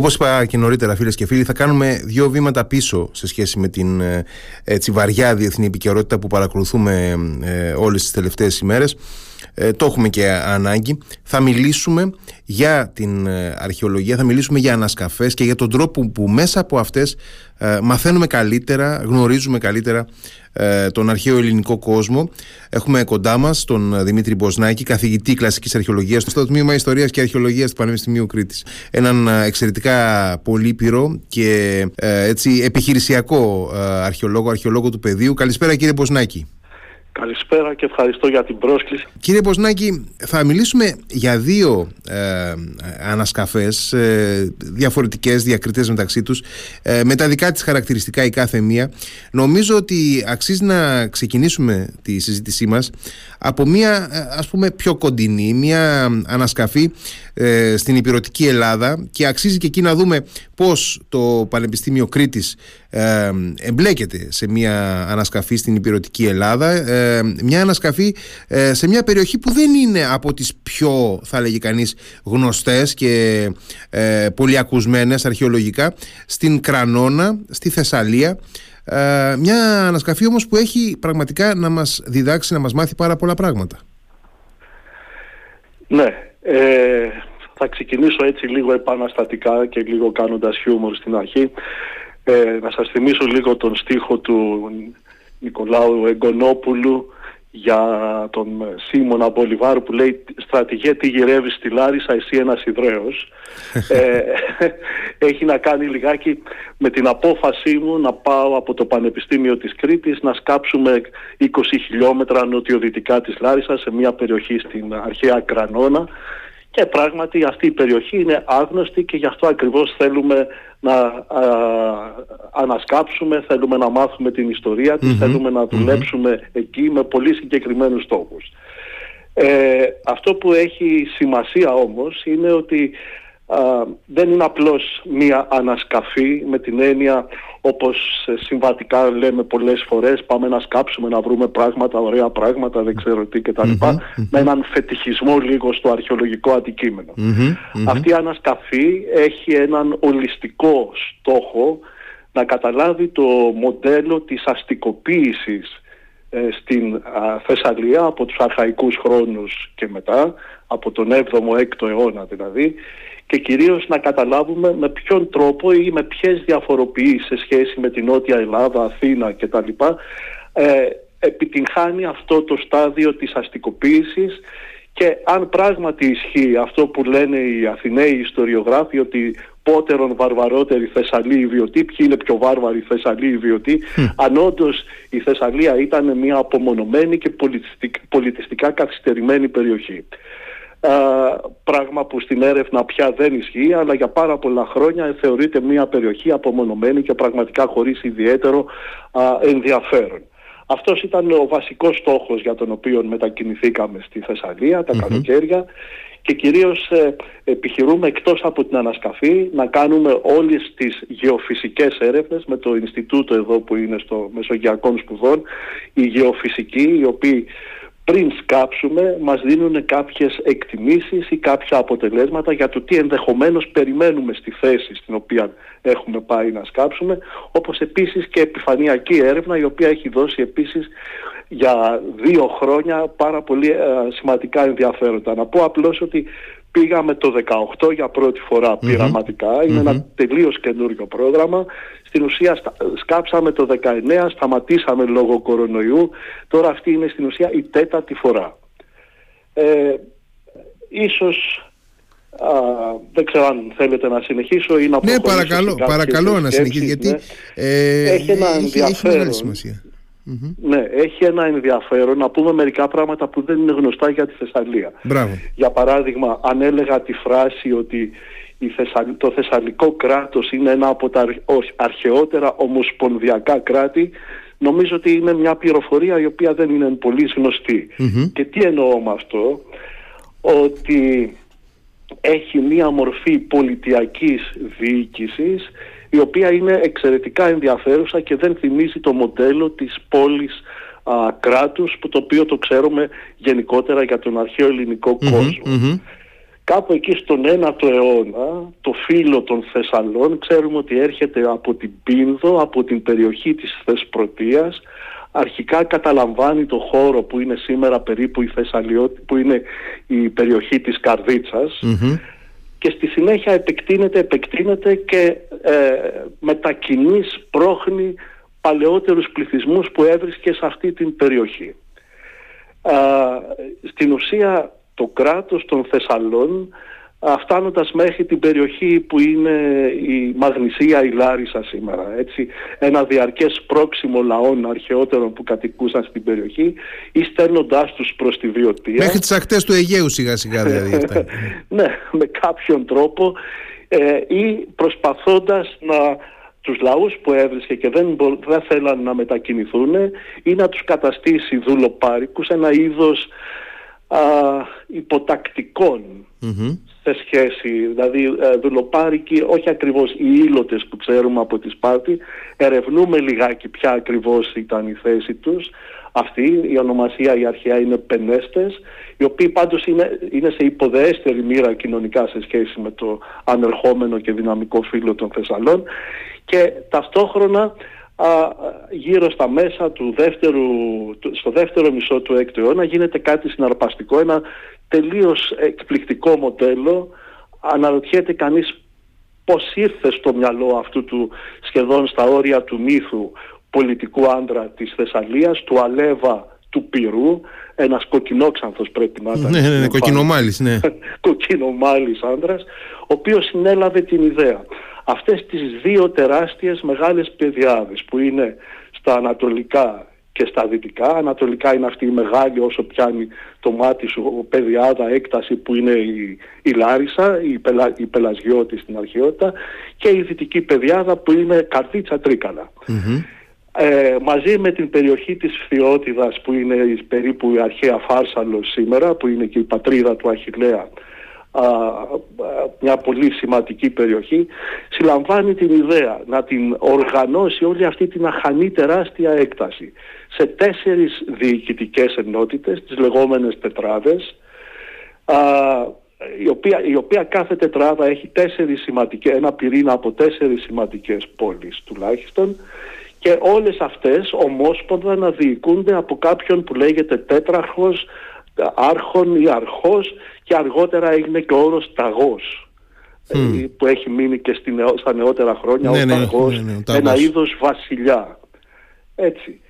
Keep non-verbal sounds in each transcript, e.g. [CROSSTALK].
Όπως είπα και νωρίτερα φίλες και φίλοι θα κάνουμε δύο βήματα πίσω σε σχέση με την ε, έτσι, βαριά διεθνή επικαιρότητα που παρακολουθούμε ε, όλες τις τελευταίες ημέρες ε, το έχουμε και ανάγκη. Θα μιλήσουμε για την ε, αρχαιολογία, θα μιλήσουμε για ανασκαφές και για τον τρόπο που μέσα από αυτές ε, μαθαίνουμε καλύτερα, γνωρίζουμε καλύτερα ε, τον αρχαίο ελληνικό κόσμο. Έχουμε κοντά μας τον Δημήτρη Μποσνάκη, καθηγητή κλασικής αρχαιολογίας στο Τμήμα Ιστορίας και Αρχαιολογίας του Πανεπιστημίου Κρήτης. Έναν εξαιρετικά πολύπειρο και έτσι επιχειρησιακό αρχαιολόγο, αρχαιολόγο του πεδίου. Καλησπέρα κύριε Μποσνάκη. Καλησπέρα και ευχαριστώ για την πρόσκληση. Κύριε Ποσνάκη, θα μιλήσουμε για δύο ε, ανασκαφές ε, διαφορετικές, διακριτές μεταξύ τους ε, με τα δικά της χαρακτηριστικά η κάθε μία. Νομίζω ότι αξίζει να ξεκινήσουμε τη συζήτησή μας από μία ε, ας πούμε πιο κοντινή, μία ανασκαφή ε, στην υπηρετική Ελλάδα και αξίζει και εκεί να δούμε πώς το Πανεπιστήμιο Κρήτης ε, εμπλέκεται σε μία ανασκαφή στην υπηρετική Ελλάδα ε, μια ανασκαφή ε, σε μια περιοχή που δεν είναι από τις πιο θα λέγει κανείς γνωστές και ε, πολυακουσμένες αρχαιολογικά στην Κρανόνα, στη Θεσσαλία μια ανασκαφή όμως που έχει πραγματικά να μας διδάξει, να μας μάθει πάρα πολλά πράγματα. Ναι, ε, θα ξεκινήσω έτσι λίγο επαναστατικά και λίγο κάνοντας χιούμορ στην αρχή. Ε, να σας θυμίσω λίγο τον στίχο του Νικολάου Εγκονόπουλου για τον Σίμωνα Μπολιβάρου που λέει «Στρατηγέ τι γυρεύεις στη Λάρισα, εσύ ένας Ιδραίος». [LAUGHS] ε, έχει να κάνει λιγάκι με την απόφασή μου να πάω από το Πανεπιστήμιο της Κρήτης να σκάψουμε 20 χιλιόμετρα νοτιοδυτικά της Λάρισας σε μια περιοχή στην αρχαία Κρανώνα και πράγματι αυτή η περιοχή είναι άγνωστη και γι' αυτό ακριβώς θέλουμε να ανασκάψουμε, θέλουμε να μάθουμε την ιστορία της, θέλουμε να δουλεψουμε εκεί με πολύ συγκεκριμένους στόχους. Ε, αυτό που έχει σημασία όμως είναι ότι δεν είναι απλώς μία ανασκαφή με την έννοια όπως συμβατικά λέμε πολλές φορές πάμε να σκάψουμε να βρούμε πράγματα, ωραία πράγματα, δεν ξέρω τι κτλ. με έναν φετιχισμό λίγο στο αρχαιολογικό Αυτή η ανασκαφή έχει έναν ολιστικό στόχο να καταλάβει το μοντέλο της αστικοποίησης ε, στην Θεσσαλία από τους αρχαϊκούς χρόνους και μετά, από τον 7ο-6ο αιώνα δηλαδή, και κυρίως να καταλάβουμε με ποιον τρόπο ή με ποιες διαφοροποιήσεις σε σχέση με την Νότια Ελλάδα, Αθήνα κτλ. Ε, επιτυγχάνει αυτό το στάδιο της αστικοποίησης και αν πράγματι ισχύει αυτό που λένε οι Αθηναίοι ιστοριογράφοι ότι πότερον βαρβαρότεροι Θεσσαλοί ιδιωτοί, ποιοι είναι πιο βάρβαροι Θεσσαλοί ιδιωτοί, mm. αν όντως η Θεσσαλία ήταν μια απομονωμένη και πολιτιστικά καθυστερημένη περιοχή πράγμα που στην έρευνα πια δεν ισχύει αλλά για πάρα πολλά χρόνια θεωρείται μια περιοχή απομονωμένη και πραγματικά χωρίς ιδιαίτερο ενδιαφέρον. Αυτός ήταν ο βασικός στόχος για τον οποίο μετακινηθήκαμε στη Θεσσαλία τα καλοκαίρια και κυρίως ε, επιχειρούμε εκτός από την ανασκαφή να κάνουμε όλες τις γεωφυσικές έρευνες με το Ινστιτούτο εδώ που είναι στο Μεσογειακών Σπουδών, οι γεωφυσικοί οι οποίοι πριν σκάψουμε μας δίνουν κάποιες εκτιμήσεις ή κάποια αποτελέσματα για το τι ενδεχομένως περιμένουμε στη θέση στην οποία έχουμε πάει να σκάψουμε όπως επίσης και επιφανειακή έρευνα η οποία έχει δώσει επίσης για δύο χρόνια πάρα πολύ ε, σημαντικά ενδιαφέροντα. Να πω απλώς ότι πήγαμε το 18 για πρώτη φορά πειραματικά, είναι ένα τελείως καινούριο πρόγραμμα. Στην ουσία σκάψαμε το 19, σταματήσαμε λόγω κορονοϊού, τώρα αυτή είναι στην ουσία η τέταρτη φορά. Ε, ίσως α, δεν ξέρω αν θέλετε να συνεχίσω ή να Ναι, παρακαλώ, παρακαλώ να συνεχίσει γιατί ναι. ε, έχει ένα ενδιαφέρον. Ναι, έχει ένα ενδιαφέρον να πούμε μερικά πράγματα που δεν είναι γνωστά για τη Θεσσαλία. Μπράβο. Για παράδειγμα, αν έλεγα τη φράση ότι το Θεσσαλικό κράτος είναι ένα από τα αρχαιότερα ομοσπονδιακά κράτη νομίζω ότι είναι μια πληροφορία η οποία δεν είναι πολύ Και τι εννοώ με αυτό, ότι έχει μια μορφή πολιτιακής διοίκησης η οποία είναι εξαιρετικά ενδιαφέρουσα και δεν θυμίζει το μοντέλο της πόλης α, κράτους που το οποίο το ξέρουμε γενικότερα για τον αρχαίο κόσμο. Κάπου εκεί στον 9ο αιώνα το φύλλο των Θεσσαλών ξέρουμε ότι έρχεται από την Πίνδο, από την περιοχή της Θεσπρωτείας. Αρχικά καταλαμβάνει το χώρο που είναι σήμερα περίπου η Θεσσαλιώτη, που είναι η περιοχή της καρδιτσας και στη συνέχεια επεκτείνεται, επεκτείνεται και ε, μετακινεί, σπρώχνει παλαιότερους πληθυσμούς που έβρισκε σε αυτή την περιοχή. στην ουσία το κράτος των Θεσσαλών φτάνοντας μέχρι την περιοχή που είναι η Μαγνησία, η Λάρισα σήμερα. Έτσι, ένα διαρκές πρόξιμο λαών αρχαιότερων που κατοικούσαν στην περιοχή ή στέλνοντάς τους προς τη Βιωτία. Μέχρι τις ακτές του Αιγαίου σιγά σιγά δηλαδή. [LAUGHS] ναι, με κάποιον τρόπο ε, ή προσπαθώντας να τους λαούς που έβρισκε και δεν, δεν θέλαν να μετακινηθούν ή να τους καταστήσει δουλοπάρικους, ένα είδος α, υποτακτικων σε σχέση, δηλαδή ε, δουλοπάρικοι, όχι ακριβώς οι ήλωτες που ξέρουμε από τη Σπάρτη, ερευνούμε λιγάκι ποια ακριβώς ήταν η θέση τους. Αυτή η ονομασία η αρχαία είναι πενέστες, οι οποίοι πάντως είναι, είναι σε υποδεέστερη μοίρα κοινωνικά σε σχέση με το ανερχόμενο και δυναμικό φύλλο των Θεσσαλών και ταυτόχρονα γύρω στα μέσα του δεύτερου, στο δεύτερο μισό του έκτου αιώνα γίνεται κάτι συναρπαστικό, ένα τελείως εκπληκτικό μοντέλο. Αναρωτιέται κανείς πώς ήρθε στο μυαλό αυτού του σχεδόν στα όρια του μύθου πολιτικού άντρα της Θεσσαλίας, του Αλέβα του Πυρού, ένας κοκκινόξανθος πρέπει να ήταν. Ναι, ναι, ναι κοκκινομάλης, ναι. [LAUGHS] κοκκινομάλης άντρας, ο οποίος συνέλαβε την ιδέα αυτές τις δύο τεράστιες μεγάλες πεδιάδες που είναι στα ανατολικά και στα δυτικά. Ανατολικά είναι αυτή η μεγάλη όσο πιάνει το μάτι σου πεδιάδα έκταση που είναι η, η Λάρισα, η, Πελα, η Πελασγιώτη στην αρχαιότητα και η δυτική πεδιάδα που είναι Καρδίτσα Ε, μαζί με την περιοχή της Φθιώτιδας που είναι περίπου η αρχαία Φάρσαλος σήμερα που είναι και η πατρίδα του Αχιλέα μια πολύ σημαντική περιοχή συλλαμβάνει την ιδέα να την οργανώσει όλη αυτή την αχανή τεράστια έκταση σε τέσσερις διοικητικές ενότητες, τις λεγόμενες τετράδες α, η, οποία, η οποία κάθε τετράδα έχει τέσσερις σημαντικές, ένα πυρήνα από τέσσερις σημαντικές πόλεις τουλάχιστον και όλες αυτές ομόσπονδα να διοικούνται από κάποιον που λέγεται τέτραχος, άρχον ή αρχός και αργότερα έγινε και ο όρος ταγός ε, που έχει μείνει και στη στα νεότερα χρόνια ναι, ο, ναι, ταγός, ναι, ναι ένα είδος βασιλιά. Έτσι.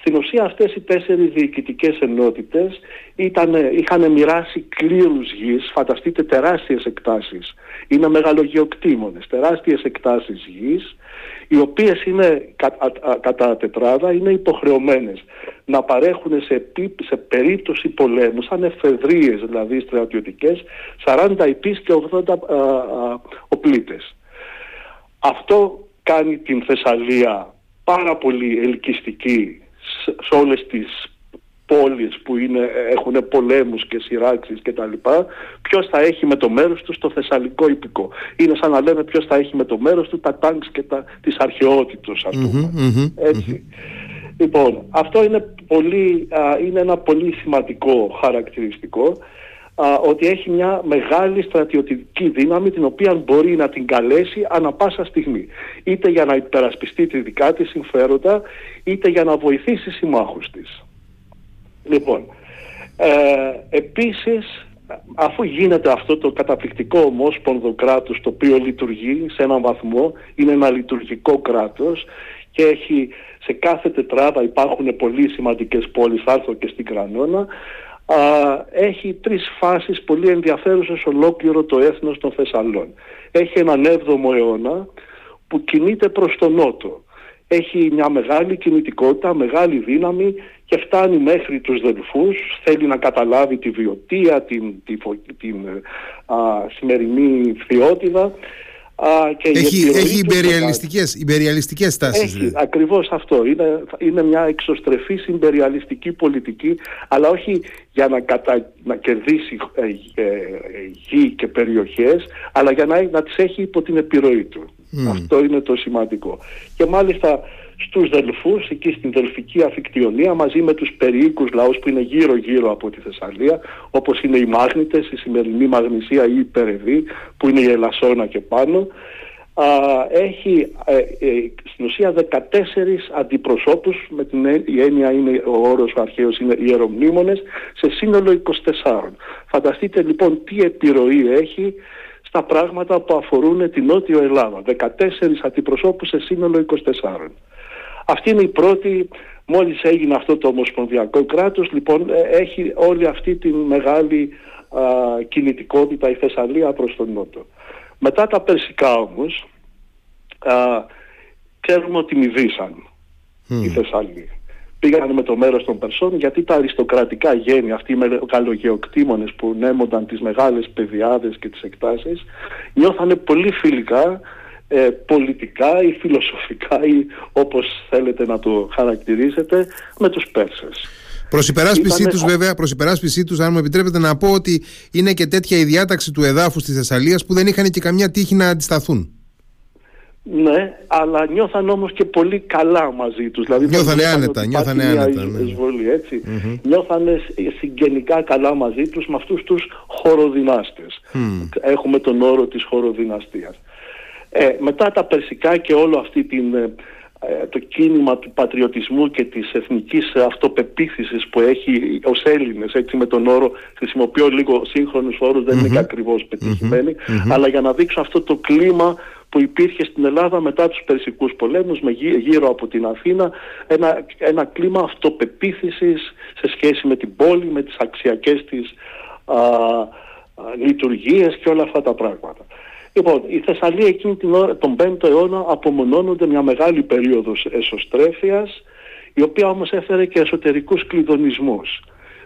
Στην ουσία αυτές οι τέσσερις διοικητικές ενότητες ήταν, είχαν μοιράσει κλήρους γης, φανταστείτε τεράστιες εκτάσεις. Είναι μεγαλογεοκτήμονες, τεράστιες εκτάσεις γης οι οποίες είναι κατά τετράδα είναι υποχρεωμένες να παρέχουν σε, σε περίπτωση πολέμου, σαν εφεδρείες δηλαδή στρατιωτικές, 40 υπείς και 80 α, α, οπλίτες. Αυτό κάνει την Θεσσαλία πάρα πολύ ελκυστική σε όλες τις πόλεις που είναι, έχουν πολέμους και σειράξεις και τα λοιπά, ποιος θα έχει με το μέρος τους στο θεσσαλικό υπηκό. Είναι σαν να λέμε ποιος θα έχει με το μέρος του τα τάγκς και τα, της αρχαιότητος ας πουμε ετσι Λοιπόν, αυτό είναι, πολύ, είναι ένα πολύ σημαντικό χαρακτηριστικό ότι έχει μια μεγάλη στρατιωτική δύναμη την οποία μπορεί να την καλέσει ανα πάσα στιγμή. Είτε για να υπερασπιστεί τη δικά της συμφέροντα, είτε για να βοηθήσει συμμάχους της. Λοιπόν, ε, επίσης αφού γίνεται αυτό το καταπληκτικό ομόσπονδο κράτος το οποίο λειτουργεί σε έναν βαθμό, είναι ένα λειτουργικό κράτος και έχει σε κάθε τετράδα υπάρχουν πολύ σημαντικές πόλεις, θα έρθω και στην Κρανώνα, α, έχει τρεις φάσεις πολύ ενδιαφέρουσες ολόκληρο το έθνος των Θεσσαλών. Έχει έναν 7ο αιώνα που κινείται προς τον νότο. Έχει μια μεγάλη κινητικότητα, μεγάλη δύναμη και φτάνει μέχρι τους Δελφούς, θέλει να καταλάβει τη βιωτεία, την, την, την α, σημερινή φθιότητα. Α, και έχει έχει υπεριαλιστικές, υπεριαλιστικές τάσεις. Έχει, δηλαδή. ακριβώς αυτό. Είναι, είναι μια εξωστρεφή υπεριαλιστική πολιτική, αλλά όχι για να, κατα, να κερδίσει ε, ε, γη και περιοχές, αλλά για να, να τις έχει υπό την επιρροή του. Αυτό είναι το σημαντικό. Και μάλιστα στους Δελφούς, εκεί στην Δελφική Αφικτιονία, μαζί με τους περιοίκους λαούς που είναι γύρω-γύρω από τη Θεσσαλία, όπως είναι οι Μάγνητες, η σημερινή Μαγνησία ή η Περεβή, που είναι η Ελασσόνα και πάνω, α, έχει ε, ε, στην ουσία 14 αντιπροσώπους, με την η έννοια είναι, ο όρος ο αρχαίος είναι ιερομνήμονες, σε σύνολο 24. Φανταστείτε λοιπόν τι επιρροή έχει στα πράγματα που αφορούν την Νότιο Ελλάδα. 14 αντιπροσώπους σε σύνολο 24. Αυτή είναι η πρώτη, μόλις έγινε αυτό το ομοσπονδιακό κράτος, λοιπόν ε, έχει όλη αυτή τη μεγάλη α, κινητικότητα η Θεσσαλία προς τον Νότο. Μετά τα Περσικά όμως, α, ξέρουμε ότι μηδήσαν mm. οι Θεσσαλοί. Πήγαν με το μέρος των Περσών γιατί τα αριστοκρατικά γένεια, αυτοί οι καλογεοκτήμονες που νέμονταν τις μεγάλες παιδιάδες και τις εκτάσεις, νιώθανε πολύ φιλικά ε, πολιτικά ή φιλοσοφικά ή όπως θέλετε να το χαρακτηρίσετε με τους Πέρσες. Προς υπεράσπιση τους βέβαια, προς υπεράσπιση τους αν μου επιτρέπετε να πω ότι είναι και τέτοια η διάταξη του εδάφους της Θεσσαλίας που δεν είχαν και καμιά τύχη να αντισταθούν. Ναι, αλλά νιώθαν όμως και πολύ καλά μαζί τους. Δηλαδή, νιώθανε άνετα, νιώθανε άνετα. Ναι. Εισβολή, έτσι. Νιώθανε συγγενικά καλά μαζί τους με αυτούς τους χωροδυνάστες. Έχουμε τον όρο της χωροδυναστίας. Ε, μετά τα περσικά και όλο αυτή την, ε, ε, το κίνημα του πατριωτισμού και της εθνικής αυτοπεποίθησης που έχει ως Έλληνες, έτσι με τον όρο, χρησιμοποιώ λίγο σύγχρονους όρους, δεν είναι και ακριβώς αλλά για να δείξω αυτό το κλίμα που υπήρχε στην Ελλάδα μετά τους Περσικούς πολέμους με γύρω από την Αθήνα ένα, ένα κλίμα αυτοπεποίθησης σε σχέση με την πόλη, με τις αξιακές της α, α, λειτουργίες και όλα αυτά τα πράγματα. Λοιπόν, η Θεσσαλία εκείνη την ώρα, τον 5ο αιώνα απομονώνονται μια μεγάλη περίοδος εσωστρέφειας, η οποία όμως έφερε και εσωτερικούς κλειδονισμούς.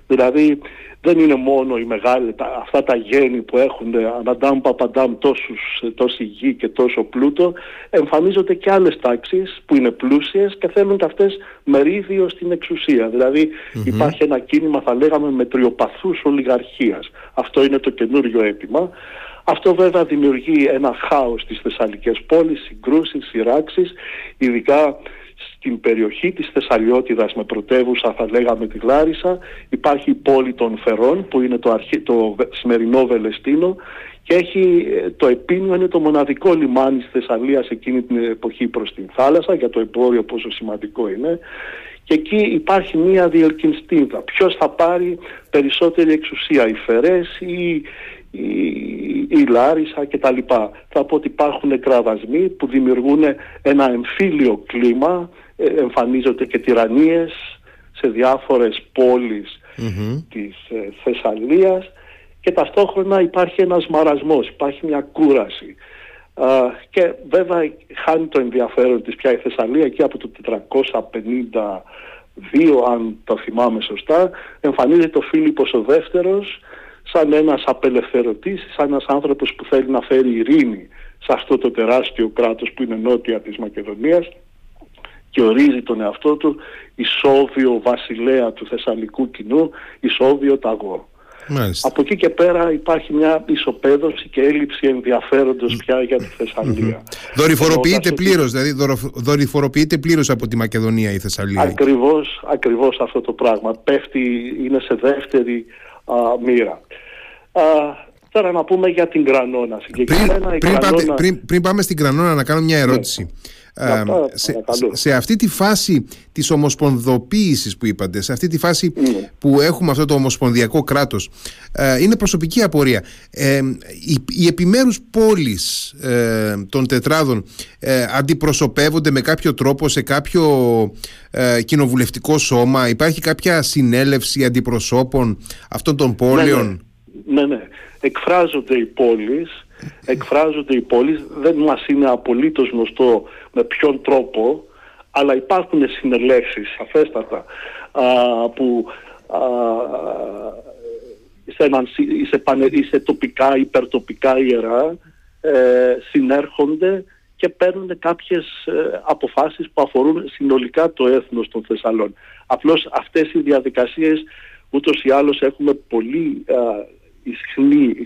Δηλαδή δεν είναι μόνο οι μεγάλοι, αυτά τα γέννη που έχουν αναντάμ παπαντάμ τόσους, τόση γη και τόσο πλούτο, εμφανίζονται και άλλες τάξεις που είναι πλούσιες και θέλουν και αυτές μερίδιο στην εξουσία. δηλαδη υπάρχει ένα κίνημα θα λέγαμε μετριοπαθούς ολιγαρχίας. Αυτό είναι το καινούριο αίτημα. Αυτό βέβαια δημιουργεί ένα χάος στις Θεσσαλικές πόλεις, συγκρούσεις, σειράξεις, ειδικά στην περιοχή της Θεσσαλιώτιδας με πρωτεύουσα θα λέγαμε τη Λάρισα υπάρχει η πόλη των Φερών που είναι το, αρχι... το σημερινό Βελεστίνο και έχει, ε, το Επίνιο είναι το μοναδικό λιμάνι της Θεσσαλίας εκείνη την εποχή προς την θάλασσα για το εμπόριο πόσο σημαντικό είναι και εκεί υπάρχει μία διελκυνστίντα. Ποιος θα πάρει περισσότερη εξουσία, οι Φερές ή η, η Λάρισα κτλ. Θα πω ότι υπάρχουν κραδασμοί που δημιουργούν ένα εμφύλιο κλίμα, ε, εμφανίζονται και τυραννίες σε διάφορες πόλεις mm-hmm. της ε, Θεσσαλίας και ταυτόχρονα υπάρχει ένας μαρασμός, υπάρχει μια κούραση. και βέβαια χάνει το ενδιαφέρον της πια η Θεσσαλία εκεί από το 452 αν το θυμάμαι σωστά εμφανίζεται ο Φίλιππος ο δεύτερος σαν ένας απελευθερωτής, σαν ένας άνθρωπος που θέλει να φέρει ειρήνη σε αυτό το τεράστιο κράτος που είναι νότια της Μακεδονίας και ορίζει τον εαυτό του ισόβιο βασιλέα του θεσσαλικού κοινού, ισόβιο ταγό. Μάλιστα. Από εκεί και πέρα υπάρχει μια ισοπαίδωση και έλλειψη ενδιαφέροντος πια για τη Θεσσαλία. Mm-hmm. Δορυφοροποιείται πλήρως, δηλαδή δορυφοροποιείται πλήρως από τη Μακεδονία η Θεσσαλία. Ακριβώς, ακριβώς αυτό το πράγμα. Πέφτει, είναι σε δεύτερη α, μοίρα. Α, τώρα να πούμε για την Γρανόνα. Πριν, πριν, Πάτε, πριν, πριν πάμε στην Γρανόνα να κάνω μια ναι. Ερώτηση. Ε, σε, σε, αυτή τη φάση της ομοσπονδοποίησης που είπατε, σε αυτή τη φάση ναι. που έχουμε αυτό το ομοσπονδιακό κράτος, ε, είναι προσωπική απορία. Ε, οι, οι επιμέρους πόλεις ε, των τετράδων ε, αντιπροσωπεύονται με κάποιο τρόπο σε κάποιο ε, κοινοβουλευτικό σώμα, υπάρχει κάποια συνέλευση αντιπροσώπων αυτών των πόλεων. Ναι, ναι. ναι. Εκφράζονται οι πόλεις εκφράζονται οι πόλεις. Δεν μας είναι απολύτως γνωστό με ποιον τρόπο, αλλά υπάρχουν συνελεύσεις σαφέστατα που α, σε, σε, σε τοπικά, υπερτοπικά ιερά ε, συνέρχονται και παίρνουν κάποιες ε, αποφάσεις που αφορούν συνολικά το έθνος των Θεσσαλών. Απλώς αυτές οι διαδικασίες ούτως ή άλλως έχουμε πολύ οι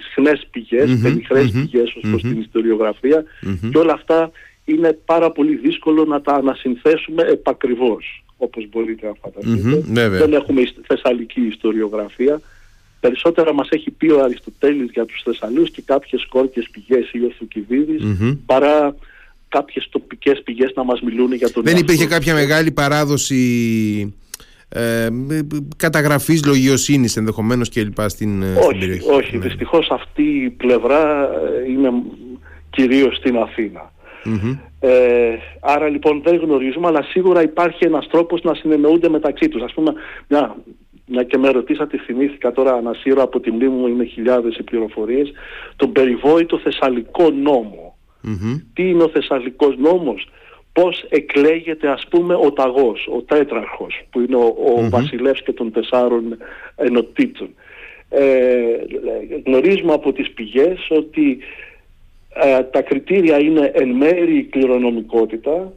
συχνές πηγές, mm-hmm, πενιχρές πηγές ως προς την ιστοριογραφία και όλα αυτά είναι πάρα πολύ δύσκολο να τα ανασυνθέσουμε επακριβώς όπως μπορείτε να φανταστείτε. Δεν έχουμε θεσσαλική ιστοριογραφία. Περισσότερα μας έχει πει ο Αριστοτέλης για τους Θεσσαλούς και κάποιες κόρκες πηγές ή ο θουκυδιδης παρά κάποιες τοπικές πηγές να μας μιλούν για τον Δεν υπήρχε κάποια μεγάλη παράδοση ε, καταγραφής λογιοσύνης ενδεχομένως και λοιπά στην, ε, όχι, περιοχή. Όχι, ναι. δυστυχώς αυτή η πλευρά ε, είναι κυρίως στην Αθήνα. Ε, άρα λοιπόν δεν γνωρίζουμε, αλλά σίγουρα υπάρχει ένας τρόπος να συνεννοούνται μεταξύ τους. Ας πούμε, μια, μια και με ρωτήσατε, θυμήθηκα τώρα ανασύρω από τη μνήμη μου, είναι χιλιάδες οι πληροφορίες, τον περιβόητο Θεσσαλικό Τι είναι ο Θεσσαλικός νόμος, πώς εκλέγεται ας πούμε ο ταγός, ο τέτραρχος, που είναι ο, ο βασιλεύς και των τεσσάρων ενωτήτων. Ε, γνωρίζουμε από τις πηγές ότι ε, τα κριτήρια είναι εν μέρη η κληρονομικοτητα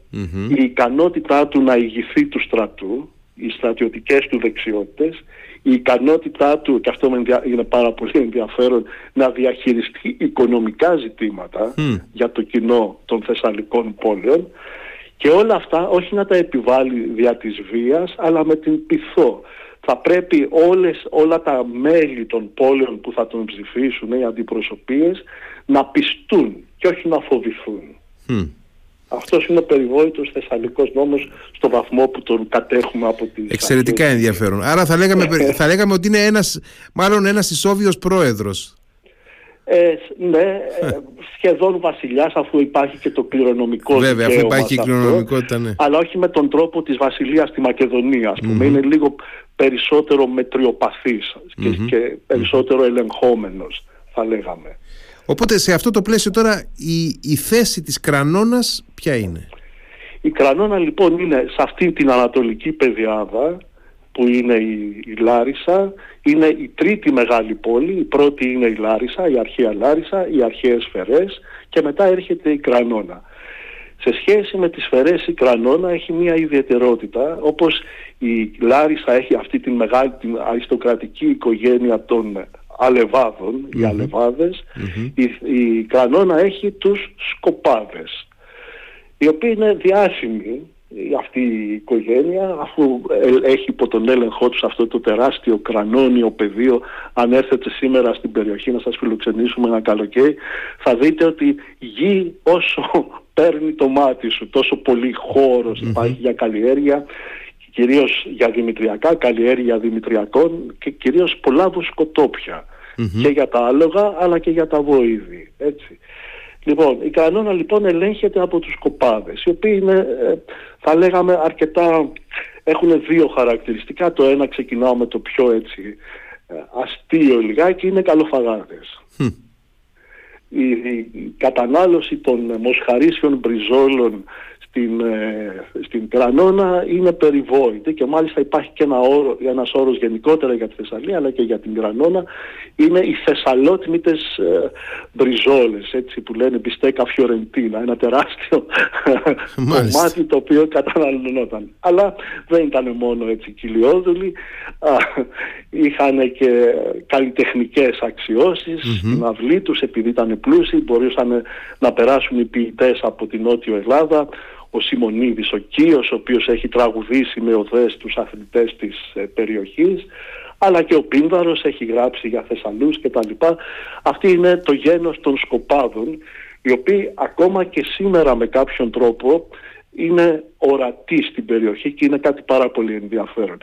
η ικανότητά του να ηγηθεί του στρατού, οι στρατιωτικές του δεξιότητες, η ικανότητά του, και αυτό είναι πάρα πολύ ενδιαφέρον, να διαχειριστεί οικονομικά ζητήματα για το κοινό των Θεσσαλικών πόλεων και όλα αυτά όχι να τα επιβάλλει δια της βίας, αλλά με την πειθό. Θα πρέπει όλες, όλα τα μέλη των πόλεων που θα τον ψηφίσουν, οι αντιπροσωπείες, να πιστούν και όχι να φοβηθούν. Mm. Αυτός είναι ο περιβόητος Θεσσαλικός νόμος στο βαθμό που τον κατέχουμε από την Εξαιρετικά ενδιαφέρον. Άρα θα λέγαμε, θα λέγαμε ότι είναι ένας, μάλλον ένας ισόβιος πρόεδρος. Ε, ναι, ε, σχεδόν βασιλιάς αφού υπάρχει και το κληρονομικό Βέβαια, αφού υπάρχει η κληρονομικότητα, ναι. Αλλά όχι με τον τρόπο της βασιλείας στη Μακεδονία, ας πούμε. Είναι λίγο περισσότερο μετριοπαθής και, και περισσότερο ελεγχόμενος, θα λέγαμε. Οπότε σε αυτό το πλαίσιο τώρα η, η θέση της Κρανώνας ποια είναι; Η Κρανώνα λοιπόν είναι σε αυτή την ανατολική πεδιάδα που είναι η, η Λάρισα, είναι η τρίτη μεγάλη πόλη, η πρώτη είναι η Λάρισα, η αρχαία Λάρισα, οι αρχαίες Φερές και μετά έρχεται η Κρανώνα. Σε σχέση με τις Φερές η Κρανώνα έχει μια ιδιαιτερότητα όπως η Λάρισα έχει αυτή την μεγάλη την αριστοκρατική οικογένεια των αλεβαδων οι αλεβαδες η, η Κανόνα έχει τους σκοπάδες, οι οποίοι είναι διάσημοι αυτή η οικογένεια αφού έχει υπό τον έλεγχό τους αυτό το τεράστιο κρανόνιο πεδίο αν έρθετε σήμερα στην περιοχή να σας φιλοξενήσουμε ένα καλοκαίρι θα δείτε ότι γη όσο [LAUGHS] παίρνει το μάτι σου τόσο πολύ υπάρχει για καλλιέργεια κυρίως για δημητριακά, καλλιέργεια δημητριακών και κυρίως πολλά και για τα άλογα αλλά και για τα βοήδη. Έτσι. Λοιπόν, η κανόνα λοιπόν ελέγχεται από τους κοπάδες, οι οποίοι είναι, ε, θα λέγαμε, αρκετά, έχουν δύο χαρακτηριστικά. Το ένα ξεκινάω με το πιο έτσι ε, αστείο λιγάκι, είναι καλοφαγάδες. Η, η, κατανάλωση των μοσχαρίσιων μπριζόλων στην, ε, στην Κρανώνα είναι περιβόητη και μάλιστα υπάρχει και ένα όρο, ένας όρος γενικότερα για τη Θεσσαλία αλλά και για την Κρανώνα είναι οι θεσσαλότμητες ε, μπριζόλες έτσι που λένε μπιστέκα φιωρεντίνα ένα τεράστιο [LAUGHS] κομμάτι το οποίο καταναλωνόταν. Αλλά δεν ήταν μόνο έτσι κυλιόδουλοι είχαν και καλλιτεχνικές αξιώσεις στην αυλή τους επειδή ήταν πλούσιοι μπορούσαν να περάσουν οι ποιητές από την Νότιο Ελλάδα ο Σιμονίδης ο Κίος ο οποίος έχει τραγουδήσει με οδές τους αθλητές της ε, περιοχής αλλά και ο Πίνδαρος έχει γράψει για Θεσσαλούς κτλ. Αυτή είναι το γένος των σκοπάδων οι οποίοι ακόμα και σήμερα με κάποιον τρόπο είναι ορατοί στην περιοχή και είναι κάτι πάρα πολύ ενδιαφέρον.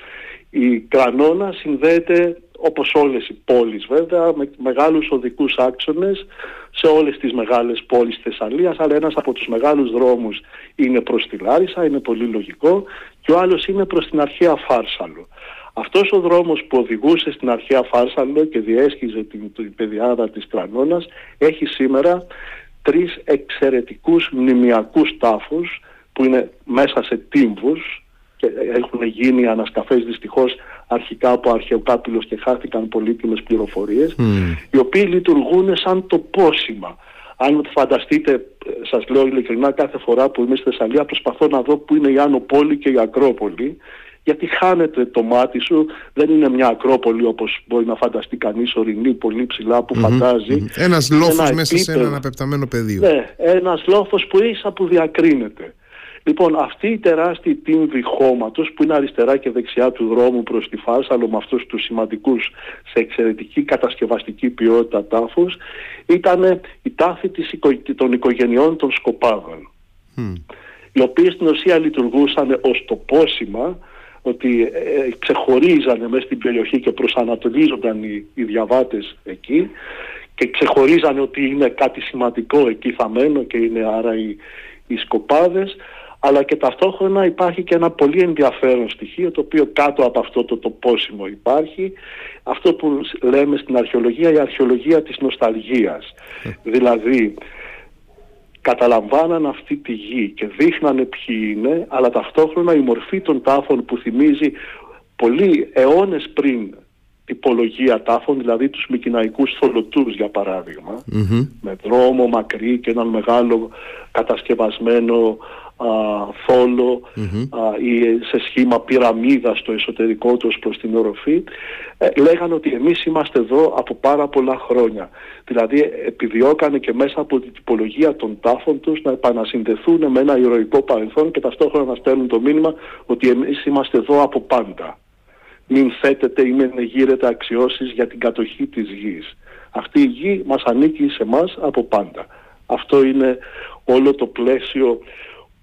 Η Κρανώνα συνδέεται όπως όλες οι πόλεις βέβαια με μεγάλους οδικούς άξονες σε όλες τις μεγάλες πόλεις Θεσσαλίας αλλά ένας από τους μεγάλους δρόμους είναι προς τη Λάρισα, είναι πολύ λογικό και ο άλλος είναι προς την αρχαία Φάρσαλο. Αυτός ο δρόμος που οδηγούσε στην αρχαία Φάρσαλο και διέσχιζε την, την πεδιάδα της Κρανώνας έχει σήμερα τρεις εξαιρετικούς μνημιακούς τάφους που είναι μέσα σε τύμβους και έχουν γίνει ανασκαφές δυστυχώς αρχικά από αρχαιοκάπηλος και χάθηκαν πολύτιμες πληροφορίες οι οποίοι λειτουργούν σαν το πόσημα. Αν φανταστείτε, σας λέω ειλικρινά κάθε φορά που είμαι στη Θεσσαλία προσπαθώ να δω που είναι η Άνω Πόλη και η Ακρόπολη γιατί χάνεται το μάτι σου, δεν είναι μια ακρόπολη όπως μπορεί να φανταστεί κανείς ορεινή πολύ ψηλά που φαντάζει. Mm-hmm. Ένας λόφος μέσα σε ένα αναπεπταμένο πεδίο. Ναι, ένας λόφος που ίσα που διακρίνεται. Λοιπόν, αυτή η τεράστια τύμβη χώματος που είναι αριστερά και δεξιά του δρόμου προς τη Φάρσαλο με αυτούς τους σημαντικούς σε εξαιρετική κατασκευαστική ποιότητα τάφους ήταν η τάφη της, των οικογενειών των Σκοπάδων οι οποίες στην ουσία λειτουργούσαν ως το πόσημα ότι ε, ξεχωρίζανε μέσα στην περιοχή και προσανατολίζονταν οι, οι διαβάτες εκεί και ξεχωρίζανε ότι είναι κάτι σημαντικό εκεί θαμένο και είναι άρα οι, οι σκοπάδες αλλά και ταυτόχρονα υπάρχει και ένα πολύ ενδιαφέρον στοιχείο το οποίο κάτω από αυτό το τοπόσιμο υπάρχει αυτό που λέμε στην αρχαιολογία η αρχαιολογία της νοσταλγίας ε. δηλαδή καταλαμβάναν αυτή τη γη και δείχνανε ποιοι είναι, αλλά ταυτόχρονα η μορφή των τάφων που θυμίζει πολύ αιώνες πριν τυπολογία τάφων, δηλαδή τους μικυναϊκούς θολωτούς για παραδειγμα με δρόμο μακρύ και έναν μεγάλο κατασκευασμένο α, θολο ή σε σχήμα πυραμίδα στο εσωτερικό τους προς την οροφή ε, λέγανε ότι εμείς είμαστε εδώ από πάρα πολλά χρόνια. Δηλαδή επιδιώκανε και μέσα από την τυπολογία των τάφων τους να επανασυνδεθούν με ένα ηρωικό παρελθόν και ταυτόχρονα να στέλνουν το μήνυμα ότι εμείς είμαστε εδώ από πάντα. Μην θέτετε ή μην γύρετε αξιώσεις για την κατοχή της γης. Αυτή η γη μας ανήκει σε μας από πάντα. Αυτό είναι όλο το πλαίσιο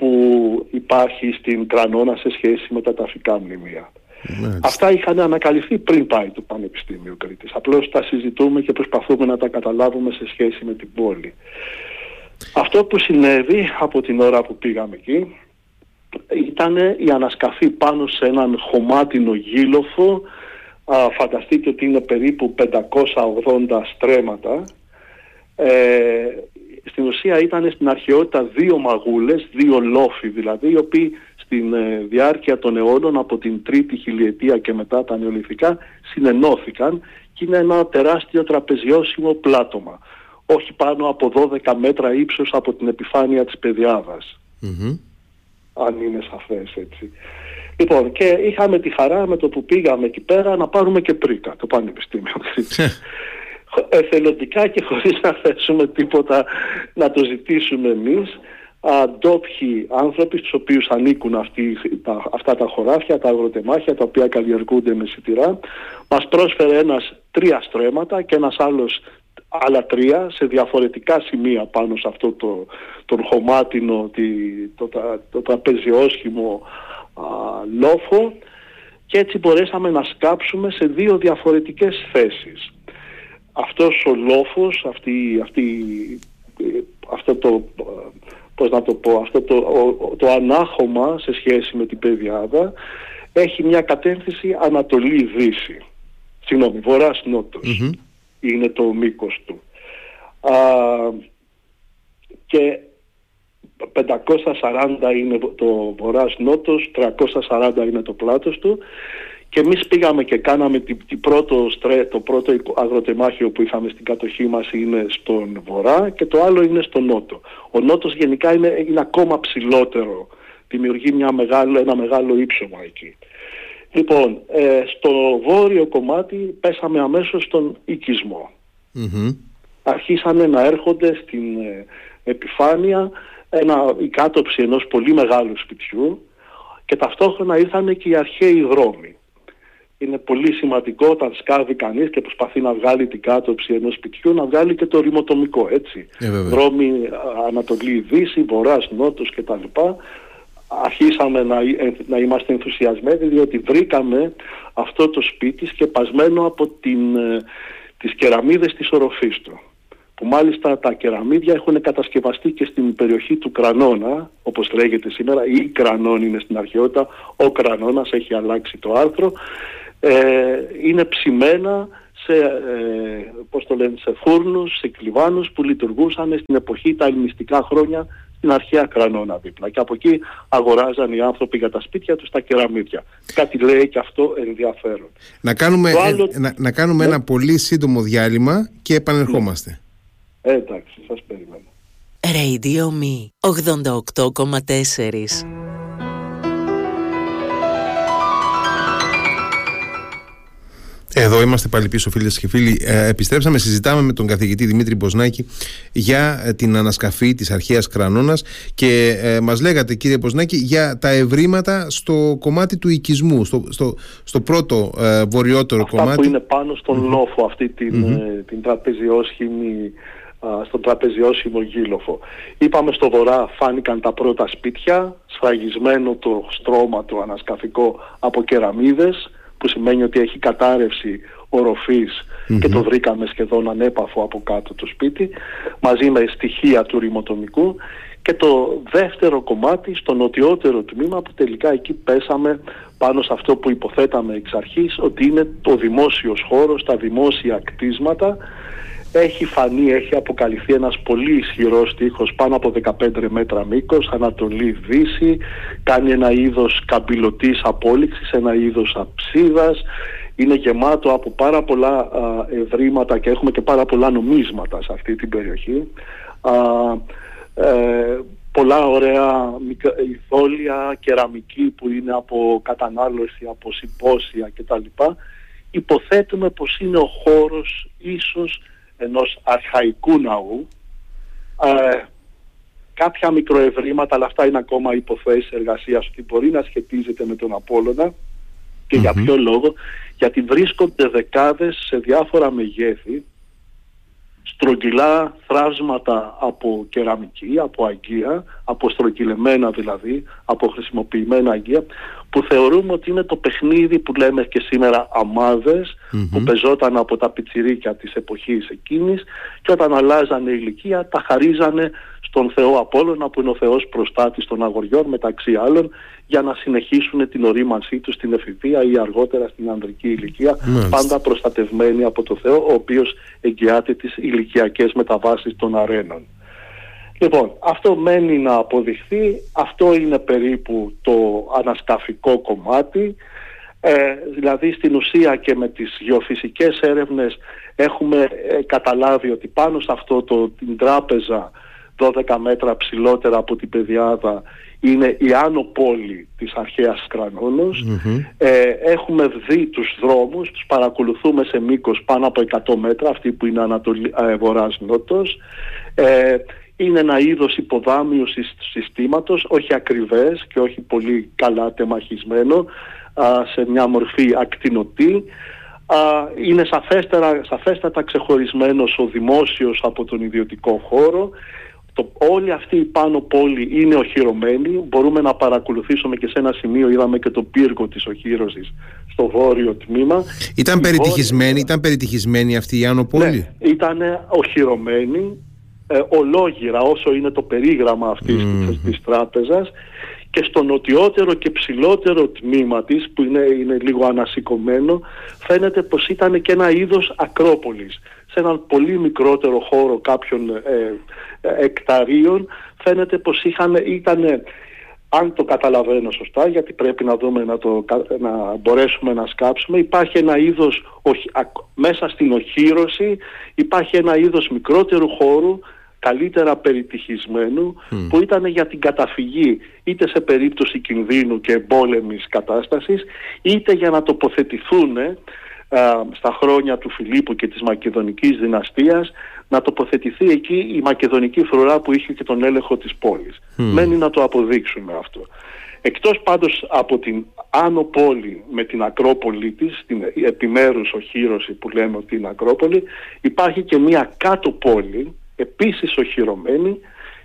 που υπάρχει στην Κρανόνα σε σχέση με τα ταφικά μνημεία. Αυτά είχαν ανακαλυφθεί πριν πάει το Πανεπιστήμιο Κρήτης. Απλώς τα συζητούμε και προσπαθούμε να τα καταλάβουμε σε σχέση με την πόλη. Αυτό που συνέβη από την ώρα που πήγαμε εκεί ήταν η ανασκαφή πάνω σε έναν χωμάτινο γύλοφο α, φανταστείτε ότι είναι περίπου 580 στρέμματα ε, στην ουσία ήταν στην αρχαιότητα δύο μαγούλες, δύο λόφοι δηλαδή, οι οποίοι στην ε, διάρκεια των αιώνων από την τρίτη χιλιετία και μετά τα νεολιθικά συνενώθηκαν και είναι ένα τεράστιο τραπεζιώσιμο πλάτωμα. Όχι πάνω από 12 μέτρα ύψος από την επιφάνεια της πεδιαδας Αν είναι σαφές έτσι. Λοιπόν, και είχαμε τη χαρά με το που πήγαμε εκεί πέρα να πάρουμε και πρίκα το Πανεπιστήμιο [LAUGHS] εθελοντικά και χωρίς να θέσουμε τίποτα να το ζητήσουμε εμείς ντόπιοι άνθρωποι στους οποίους ανήκουν αυτοί, τα, αυτά τα χωράφια, τα αγροτεμάχια τα οποία καλλιεργούνται με σιτηρά μας πρόσφερε ένας τρία στρέμματα και ένας άλλος άλλα τρία σε διαφορετικά σημεία πάνω σε αυτό το, τον χωμάτινο, το, το, το τραπεζιόσχημο λόφο. Και έτσι μπορέσαμε να σκάψουμε σε δύο διαφορετικές θέσεις αυτός ο λόφος, αυτή, αυτή, αυτό το, πώς να το πω, αυτό το, το ανάχωμα σε σχέση με την Παιδιάδα έχει μια κατεύθυνση Ανατολή-Δύση. Συγγνώμη, είναι το μήκος του. Α, και 540 είναι το βορράς-νότος, 340 είναι το πλάτος του και εμείς πήγαμε και κάναμε την, πρώτο στρέ, το πρώτο αγροτεμάχιο που είχαμε στην κατοχή μας είναι στον βορρά και το άλλο είναι στον νότο. Ο νότος γενικά είναι, είναι ακόμα ψηλότερο, δημιουργεί μια μεγάλο, ένα μεγάλο ύψωμα εκεί. Λοιπόν, ε, στο βόρειο κομμάτι πέσαμε αμέσως στον οικισμο Αρχίσανε να έρχονται στην ε, επιφάνεια ένα, η κάτωψη ενός πολύ μεγάλου σπιτιού και ταυτόχρονα ήρθαν και οι αρχαίοι δρόμοι είναι πολύ σημαντικό όταν σκάβει κανείς και προσπαθεί να βγάλει την κάτωψη ενός σπιτιού να βγάλει και το ρημοτομικό έτσι. Ε, Δρόμοι Ανατολή, Δύση, Βορράς, Νότος κτλ. Αρχίσαμε να, ε, να είμαστε ενθουσιασμένοι διότι βρήκαμε αυτό το σπίτι σκεπασμένο από την, ε, τις κεραμίδες της οροφής του που μάλιστα τα κεραμίδια έχουν κατασκευαστεί και στην περιοχή του Κρανώνα, όπως λέγεται σήμερα, ή Κρανών είναι στην αρχαιότητα, ο Κρανώνας έχει αλλάξει το άρθρο ε, είναι ψημένα σε, ε, πώς το λένε, σε φούρνους, σε κλιβάνους που λειτουργούσαν στην εποχή τα ελληνιστικά χρόνια στην αρχαία Κρανώνα δίπλα. Και από εκεί αγοράζαν οι άνθρωποι για τα σπίτια τους τα κεραμίδια. Κάτι λέει και αυτό ενδιαφέρον. Να κάνουμε, ε, να, να, κάνουμε ναι. ένα πολύ σύντομο διάλειμμα και επανερχόμαστε. Ναι. Ε, εντάξει, σας περιμένω. Radio Me 88,4 Εδώ είμαστε πάλι πίσω φίλες και φίλοι. Ε, επιστρέψαμε, συζητάμε με τον καθηγητή Δημήτρη Μποσνάκη για ε, την ανασκαφή της αρχαίας Κρανώνας και ε, μας λέγατε κύριε Μποσνάκη για τα ευρήματα στο κομμάτι του οικισμού, στο, στο, στο πρώτο ε, βορειότερο Αυτά κομμάτι. που είναι πάνω στον λόφο, αυτή την, mm την τραπεζιόσχημη στον τραπεζιόσιμο γύλοφο. Είπαμε στο βορρά φάνηκαν τα πρώτα σπίτια, σφραγισμένο το στρώμα του ανασκαφικό από κεραμίδες, που σημαίνει ότι έχει κατάρρευση και το βρήκαμε σχεδόν ανέπαφο από κάτω το σπίτι, μαζί με στοιχεία του ρημοτομικού και το δεύτερο κομμάτι στο νοτιότερο τμήμα που τελικά εκεί πέσαμε πάνω σε αυτό που υποθέταμε εξ αρχής ότι είναι το δημόσιος χώρος, τα δημόσια κτίσματα έχει φανεί, έχει αποκαλυφθεί ένας πολύ ισχυρός τείχος πάνω από 15 μέτρα μήκος, Ανατολή-Δύση, κάνει ένα είδος καμπυλωτής απόλυξης, ένα είδος αψίδας, είναι γεμάτο από πάρα πολλά ευρήματα και έχουμε και πάρα πολλά νομίσματα σε αυτή την περιοχή. Α, ε, πολλά ωραία ηθόλια, κεραμική που είναι από κατανάλωση, από συμπόσια κτλ. Υποθέτουμε πως είναι ο χώρος ίσως ενός αρχαϊκού ναού ε, κάποια μικροευρήματα αλλά αυτά είναι ακόμα υποθέσεις εργασίας ότι μπορεί να σχετίζεται με τον Απόλλωνα και για ποιο λόγο γιατί βρίσκονται δεκάδες σε διάφορα μεγέθη στρογγυλά θράσματα από κεραμική, από αγγεία, από στρογγυλεμένα δηλαδή, από χρησιμοποιημένα αγγεία, που θεωρούμε ότι είναι το παιχνίδι που λέμε και σήμερα που πεζόταν από τα πιτσιρίκια της εποχής εκείνης και όταν αλλάζανε ηλικία τα χαρίζανε στον Θεό Απόλλωνα που είναι ο Θεός προστάτης των αγοριών μεταξύ άλλων για να συνεχίσουν την ορίμανσή τους στην εφηβεία ή αργότερα στην ανδρική ηλικία πάντα προστατευμένοι από το Θεό ο οποίος εγγυάται τις ηλικιακές μεταβάσεις των αρένων. Λοιπόν, αυτό μένει να αποδειχθεί, αυτό είναι περίπου το ανασκαφικό κομμάτι, ε, δηλαδή στην ουσία και με τις γεωφυσικές έρευνες έχουμε ε, καταλάβει ότι πάνω σε αυτό το, την τράπεζα 12 μέτρα ψηλότερα από την Πεδιάδα είναι η άνω πόλη της αρχαίας Ε, έχουμε δει τους δρόμους, τους παρακολουθούμε σε μήκος πάνω από 100 μέτρα, αυτοί που είναι ανατολή, ε, βορράς νότος. Ε, είναι ένα είδος υποδάμιου συστήματος, όχι ακριβές και όχι πολύ καλά τεμαχισμένο, σε μια μορφή ακτινοτή. είναι σαφέστερα, σαφέστατα ξεχωρισμένος ο δημόσιος από τον ιδιωτικό χώρο το, όλη αυτή η πάνω πόλη είναι οχυρωμένη. Μπορούμε να παρακολουθήσουμε και σε ένα σημείο είδαμε και το πύργο της οχύρωσης στο βόρειο τμήμα. Ήταν, περιτυχισμένη, ήταν περιτυχισμένη αυτή η άνω πόλη; Ναι, ήταν οχυρωμένη ε, ολόγυρα όσο είναι το περίγραμμα αυτής mm. της, τράπεζας και στο νοτιότερο και ψηλότερο τμήμα της που είναι, είναι λίγο ανασηκωμένο φαίνεται πως ήταν και ένα είδος ακρόπολης. Σε έναν πολύ μικρότερο χώρο κάποιων ε, εκταρίων φαίνεται πως είχαν, ήταν αν το καταλαβαίνω σωστά, γιατί πρέπει να δούμε να, το, να μπορέσουμε να σκάψουμε, υπάρχει ένα είδος, μέσα στην οχύρωση υπάρχει ένα είδος μικρότερου χώρου, καλύτερα περιτυχισμένου, που ήταν για την καταφυγή είτε σε περίπτωση κινδύνου και εμπόλεμης κατάστασης, είτε για να τοποθετηθούν στα χρόνια του Φιλίππου και της Μακεδονικής δυναστείας να τοποθετηθεί εκεί η μακεδονική φρουρά που είχε και τον έλεγχο της πόλης. Μένει να το αποδείξουμε αυτό. Εκτός πάντως από την άνω πόλη με την Ακρόπολη της, την επιμέρους οχύρωση που λέμε ότι είναι Ακρόπολη, υπάρχει και μια κάτω πόλη, επίσης οχυρωμένη,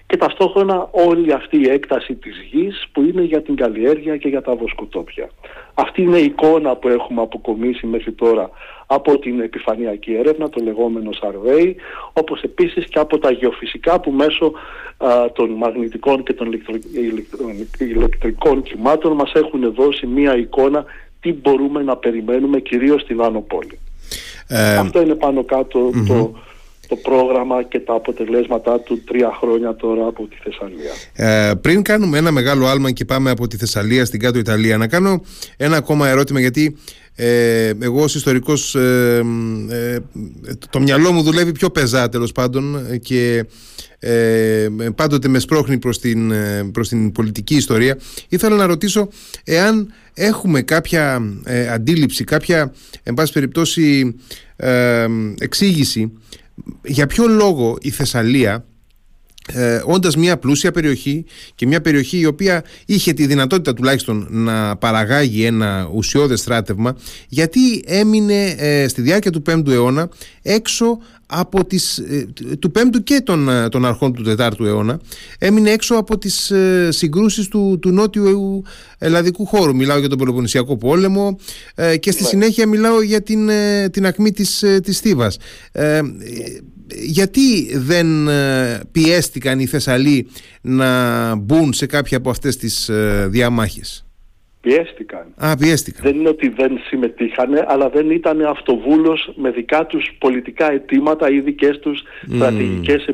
και ταυτόχρονα όλη αυτή η έκταση της γης που είναι για την καλλιέργεια και για τα βοσκοτόπια. Αυτή είναι η εικόνα που έχουμε αποκομίσει μέχρι τώρα από την επιφανειακή έρευνα, το λεγόμενο survey, όπως επίσης και από τα γεωφυσικά που μέσω των μαγνητικών και των ηλεκτρικών κυμάτων μας έχουν δώσει μία εικόνα τι μπορούμε να περιμένουμε κυρίως στην Άνω Πόλη. Ε, Αυτό είναι πάνω το το πρόγραμμα και τα αποτελέσματά του τρία χρόνια τώρα από τη Θεσσαλία. Ε, πριν κάνουμε ένα μεγάλο άλμα και πάμε από τη Θεσσαλία στην κάτω Ιταλία, να κάνω ένα ακόμα ερώτημα γιατί ε, εγώ ως ιστορικός ε, ε, το μυαλό μου δουλεύει πιο πεζά τέλος πάντων και ε, πάντοτε με σπρώχνει προς την, προς την πολιτική ιστορία ήθελα να ρωτήσω εάν έχουμε κάποια αντίληψη κάποια εν πάση περιπτώσει εξήγηση για ποιο λόγο η Θεσσαλία ε, όντας μια πλούσια περιοχή και μια περιοχή η οποία είχε τη δυνατότητα τουλάχιστον να παραγάγει ένα ουσιώδες στράτευμα γιατί έμεινε ε, στη διάρκεια του 5ου αιώνα έξω από τις, ε, του 5ου και των, ε, των αρχών του 4ου αιώνα έμεινε έξω από τις ε, συγκρούσεις του, του νότιου ελλαδικού χώρου μιλάω για τον Πελοποννησιακό πόλεμο και στη ναι. συνέχεια μιλάω για την, την ακμή της, της Θήβας γιατί δεν ε, πιέστηκαν οι Θεσσαλοί να μπουν σε κάποια από αυτές τις ε, διαμάχες; Πιέστηκαν. Α, πιέστηκαν. Δεν είναι ότι δεν συμμετείχαν, αλλά δεν ήταν αυτοβούλος με δικά τους πολιτικά αιτήματα ή δικές τους mm. στρατηγικές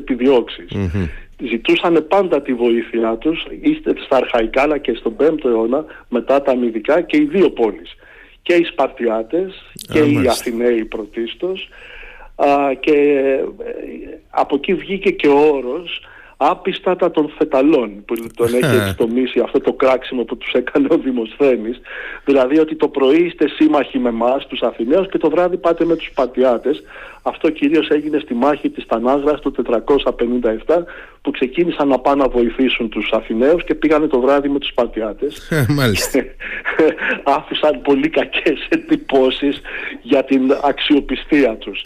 Ζητούσαν πάντα τη βοήθειά τους, είστε στα αρχαϊκά αλλά και στον 5ο αιώνα, μετά τα αμυδικά και οι δύο πόλεις. Και οι Σπαρτιάτες και οι Αθηναίοι πρωτίστως και ε, από εκεί βγήκε και ο όρος άπιστατα των φεταλών που τον έχει εξτομίσει αυτό το κράξιμο που τους έκανε ο Δημοσθένης. Δηλαδή ότι το πρωί είστε σύμμαχοι με εμάς τους Αθηναίους και το βράδυ πάτε με τους Πατιάτες αυτό κυρίως έγινε στη μάχη της Τανάγρας του 457 που ξεκίνησαν να πάνε να βοηθήσουν τους Αθηναίους και πήγανε το βράδυ με τους Πατιάτες Μάλιστα. Άφησαν πολύ κακές εντυπώσεις για την αξιοπιστία τους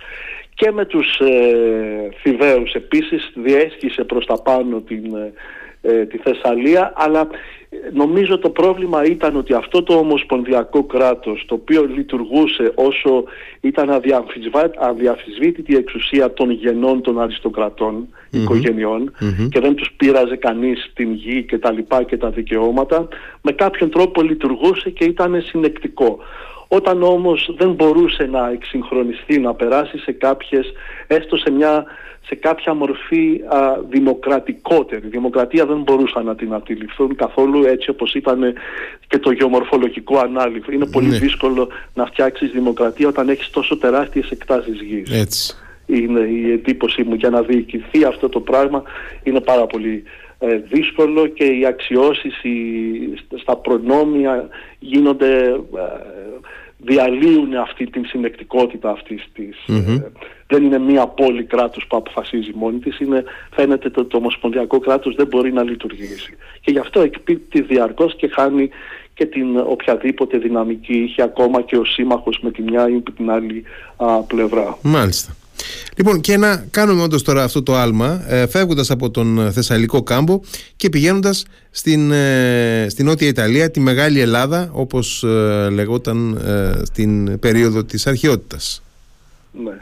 και με τους ε, Θηβαίους επίσης διέσχισε προς τα πάνω την, ε, ε, τη Θεσσαλία αλλά ε, νομίζω το πρόβλημα ήταν ότι αυτό το ομοσπονδιακό κράτος το οποίο λειτουργούσε όσο ήταν αδιαφυσβήτητη η εξουσία των γενών των αριστοκρατών οικογενειων και δεν τους πείραζε κανείς την γη και τα λοιπά και τα δικαιώματα με κάποιον τρόπο λειτουργούσε και ήταν συνεκτικό. Όταν όμως δεν μπορούσε να εξυγχρονιστεί, να περάσει σε κάποιες, έστω σε, μια, σε κάποια μορφή α, δημοκρατικότερη. Δημοκρατία δεν μπορούσαν να την αντιληφθούν καθόλου έτσι όπως ήταν και το γεωμορφολογικό ανάλυφο. Είναι πολύ ναι. δύσκολο να φτιάξεις δημοκρατία όταν έχεις τόσο τεράστιες εκτάσεις γης. Έτσι. Είναι η εντύπωσή μου για να διοικηθεί αυτό το πράγμα είναι πάρα πολύ ε, δύσκολο και οι αξιώσεις οι, στα προνόμια γίνονται ε, διαλύουν αυτή την συνεκτικότητα αυτής της. Ε, δεν είναι μία πόλη κράτους που αποφασίζει μόνη της, είναι, φαίνεται το, το ομοσπονδιακό κράτος δεν μπορεί να λειτουργήσει. Και γι' αυτό εκπίπτει διαρκώς και χάνει και την οποιαδήποτε δυναμική είχε ακόμα και ο σύμμαχος με τη μια ή την άλλη πλευρά. Μάλιστα. Λοιπόν, και να κάνουμε όντως τώρα αυτό το άλμα, ε, φεύγοντας από τον Θεσσαλικό κάμπο και πηγαίνοντας στην, ε, στην Νότια Ιταλία, τη Μεγάλη Ελλάδα, όπως ε, λεγόταν ε, στην περίοδο της αρχαιότητας. Ναι.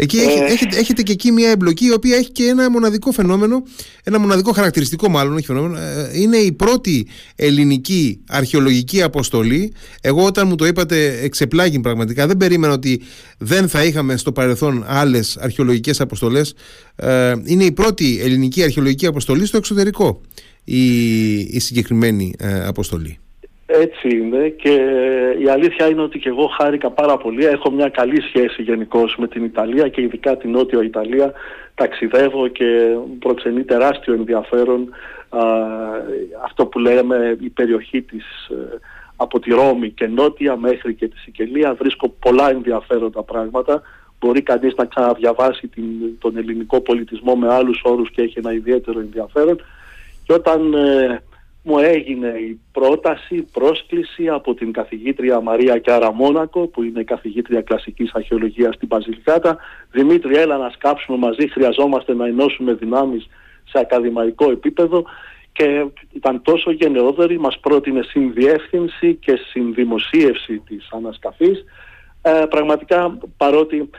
Εκεί ε... έχετε, έχετε και εκεί μια εμπλοκή η οποία έχει και ένα μοναδικό φαινόμενο, ένα μοναδικό χαρακτηριστικό μάλλον, όχι φαινόμενο. Ε, είναι η πρώτη ελληνική αρχαιολογική αποστολή. Εγώ όταν μου το είπατε εξεπλάγει πραγματικά. Δεν περίμενα ότι δεν θα είχαμε στο παρελθόν άλλες αρχαιολογικές αποστολές. Ε, είναι η πρώτη ελληνική αρχαιολογική αποστολή στο εξωτερικό η, η συγκεκριμένη ε, αποστολή. Έτσι είναι και η αλήθεια είναι ότι και εγώ χάρηκα πάρα πολύ. Έχω μια καλή σχέση γενικώ με την Ιταλία και ειδικά την Νότια Ιταλία. Ταξιδεύω και προξενεί τεράστιο ενδιαφέρον α, αυτό που λέμε η περιοχή της ε, από τη Ρώμη και νότια μέχρι και της Σικελία. Βρίσκω πολλά ενδιαφέροντα πράγματα. Μπορεί κανείς να ξαναδιαβάσει την, τον ελληνικό πολιτισμό με άλλους όρους και έχει ένα ιδιαίτερο ενδιαφέρον. Και όταν ε, μου έγινε η πρόταση, η πρόσκληση από την καθηγήτρια Μαρία Κιάρα Μόνακο που είναι καθηγήτρια κλασικής αρχαιολογίας στην Παζιλικάτα Δημήτρη έλα να σκάψουμε μαζί, χρειαζόμαστε να ενώσουμε δυνάμεις σε ακαδημαϊκό επίπεδο και ήταν τόσο γενναιόδορη, μας πρότεινε συνδιεύθυνση και συνδημοσίευση της ανασκαφής. Ε, πραγματικά παρότι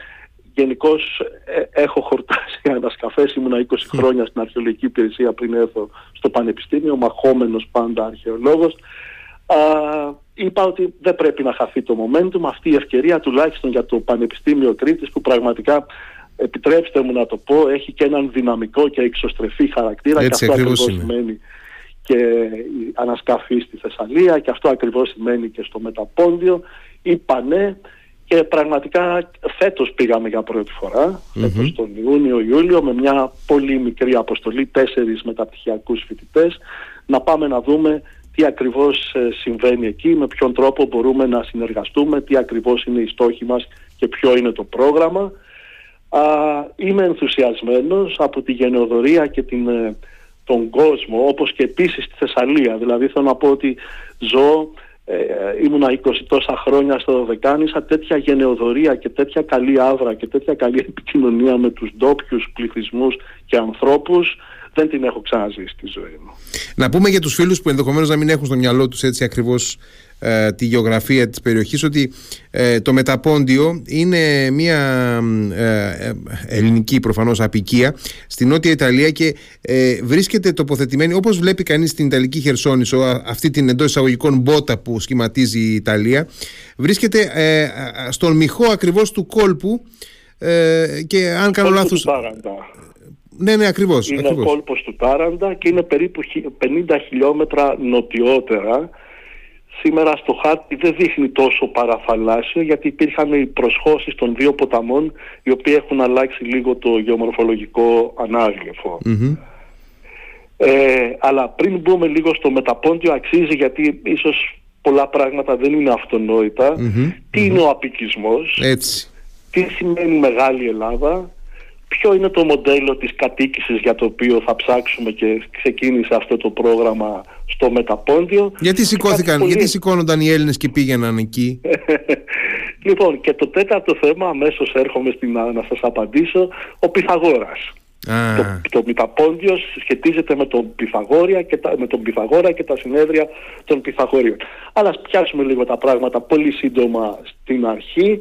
Γενικώς ε, έχω χορτάσει [LAUGHS] ανασκαφές. Ήμουνα 20 χρόνια στην αρχαιολογική υπηρεσία πριν έρθω στο Πανεπιστήμιο, μαχόμενος πάντα αρχαιολόγος. Είπα ότι δεν πρέπει να χαθεί το momentum, αυτή η ευκαιρία τουλάχιστον για το Πανεπιστήμιο Κρήτης που πραγματικά επιτρέψτε μου να το πω, έχει και έναν δυναμικό και εξωστρεφή χαρακτήρα Έτσι, και αυτό ακριβώς ακριβώς είναι. σημαίνει και η ανασκαφή στη Θεσσαλία και αυτό ακριβώς σημαίνει και στο Μεταπόντιο. Είπανε και πραγματικά φέτος πήγαμε για πρώτη φορά, φέτος τον Ιούνιο-Ιούλιο με μια πολύ μικρή αποστολή, τέσσερις μεταπτυχιακούς φοιτητές, να πάμε να δούμε τι ακριβώς ε, συμβαίνει εκεί, με ποιον τρόπο μπορούμε να συνεργαστούμε, τι ακριβώς είναι οι στόχοι μας και ποιο είναι το πρόγραμμα. Α, είμαι ενθουσιασμένος από τη γενεοδορία και την, ε, τον κόσμο, όπως και επίσης στη Θεσσαλία. Δηλαδή θέλω να πω ότι ζω, ε, ήμουνα 20 τόσα χρόνια στο Δωδεκάνησα, τέτοια γενεοδορία και τέτοια καλή άβρα και τέτοια καλή επικοινωνία με τους ντόπιους πληθυσμούς και ανθρώπους δεν την έχω ξαναζήσει στη ζωή μου. Να πούμε για τους φίλους που ενδεχομένως να μην έχουν στο μυαλό τους έτσι ακριβώς ε, τη γεωγραφία της περιοχής ότι ε, το Μεταπόντιο είναι μια ε, ελληνική προφανώς απικία στη Νότια Ιταλία και βρίσκεται τοποθετημένη όπως βλέπει κανείς στην Ιταλική Χερσόνησο αυτή την εντός εισαγωγικών μπότα που σχηματίζει η Ιταλία βρίσκεται στον μυχό ακριβώς του κόλπου και αν κάνω λάθος... Ναι, ναι, ακριβώς. Είναι ακριβώς. ο κόλπος του Τάραντα και είναι περίπου 50 χιλιόμετρα νοτιότερα σήμερα στο χάρτη δεν δείχνει τόσο παραθαλάσσιο γιατί υπήρχαν οι προσχώσεις των δύο ποταμών οι οποίοι έχουν αλλάξει λίγο το γεωμορφολογικό Ε, αλλά πριν μπούμε λίγο στο μεταπόντιο αξίζει γιατί ίσως πολλά πράγματα δεν είναι Τι είναι ο απικισμός, Έτσι. τι σημαίνει Μεγάλη Ελλάδα, ποιο είναι το μοντέλο της κατοίκησης για το οποίο θα ψάξουμε και ξεκίνησε αυτό το πρόγραμμα στο Μεταπόντιο; Γιατί, σηκώθηκαν, πολύ... γιατί σηκώνονταν οι Έλληνες και πήγαιναν εκεί; [LAUGHS] λοιπόν, και το τέταρτο θέμα, αμέσως έρχομαι στην, να σας απαντήσω, ο Πυθαγόρας. Το, το Μεταπόντιο σχετίζεται με τον, Πυθαγόρια και τα, με τον Πυθαγόρα και τα συνέδρια των Πυθαγόριων. Αλλά ας πιάσουμε λίγο τα πράγματα πολύ σύντομα στην αρχή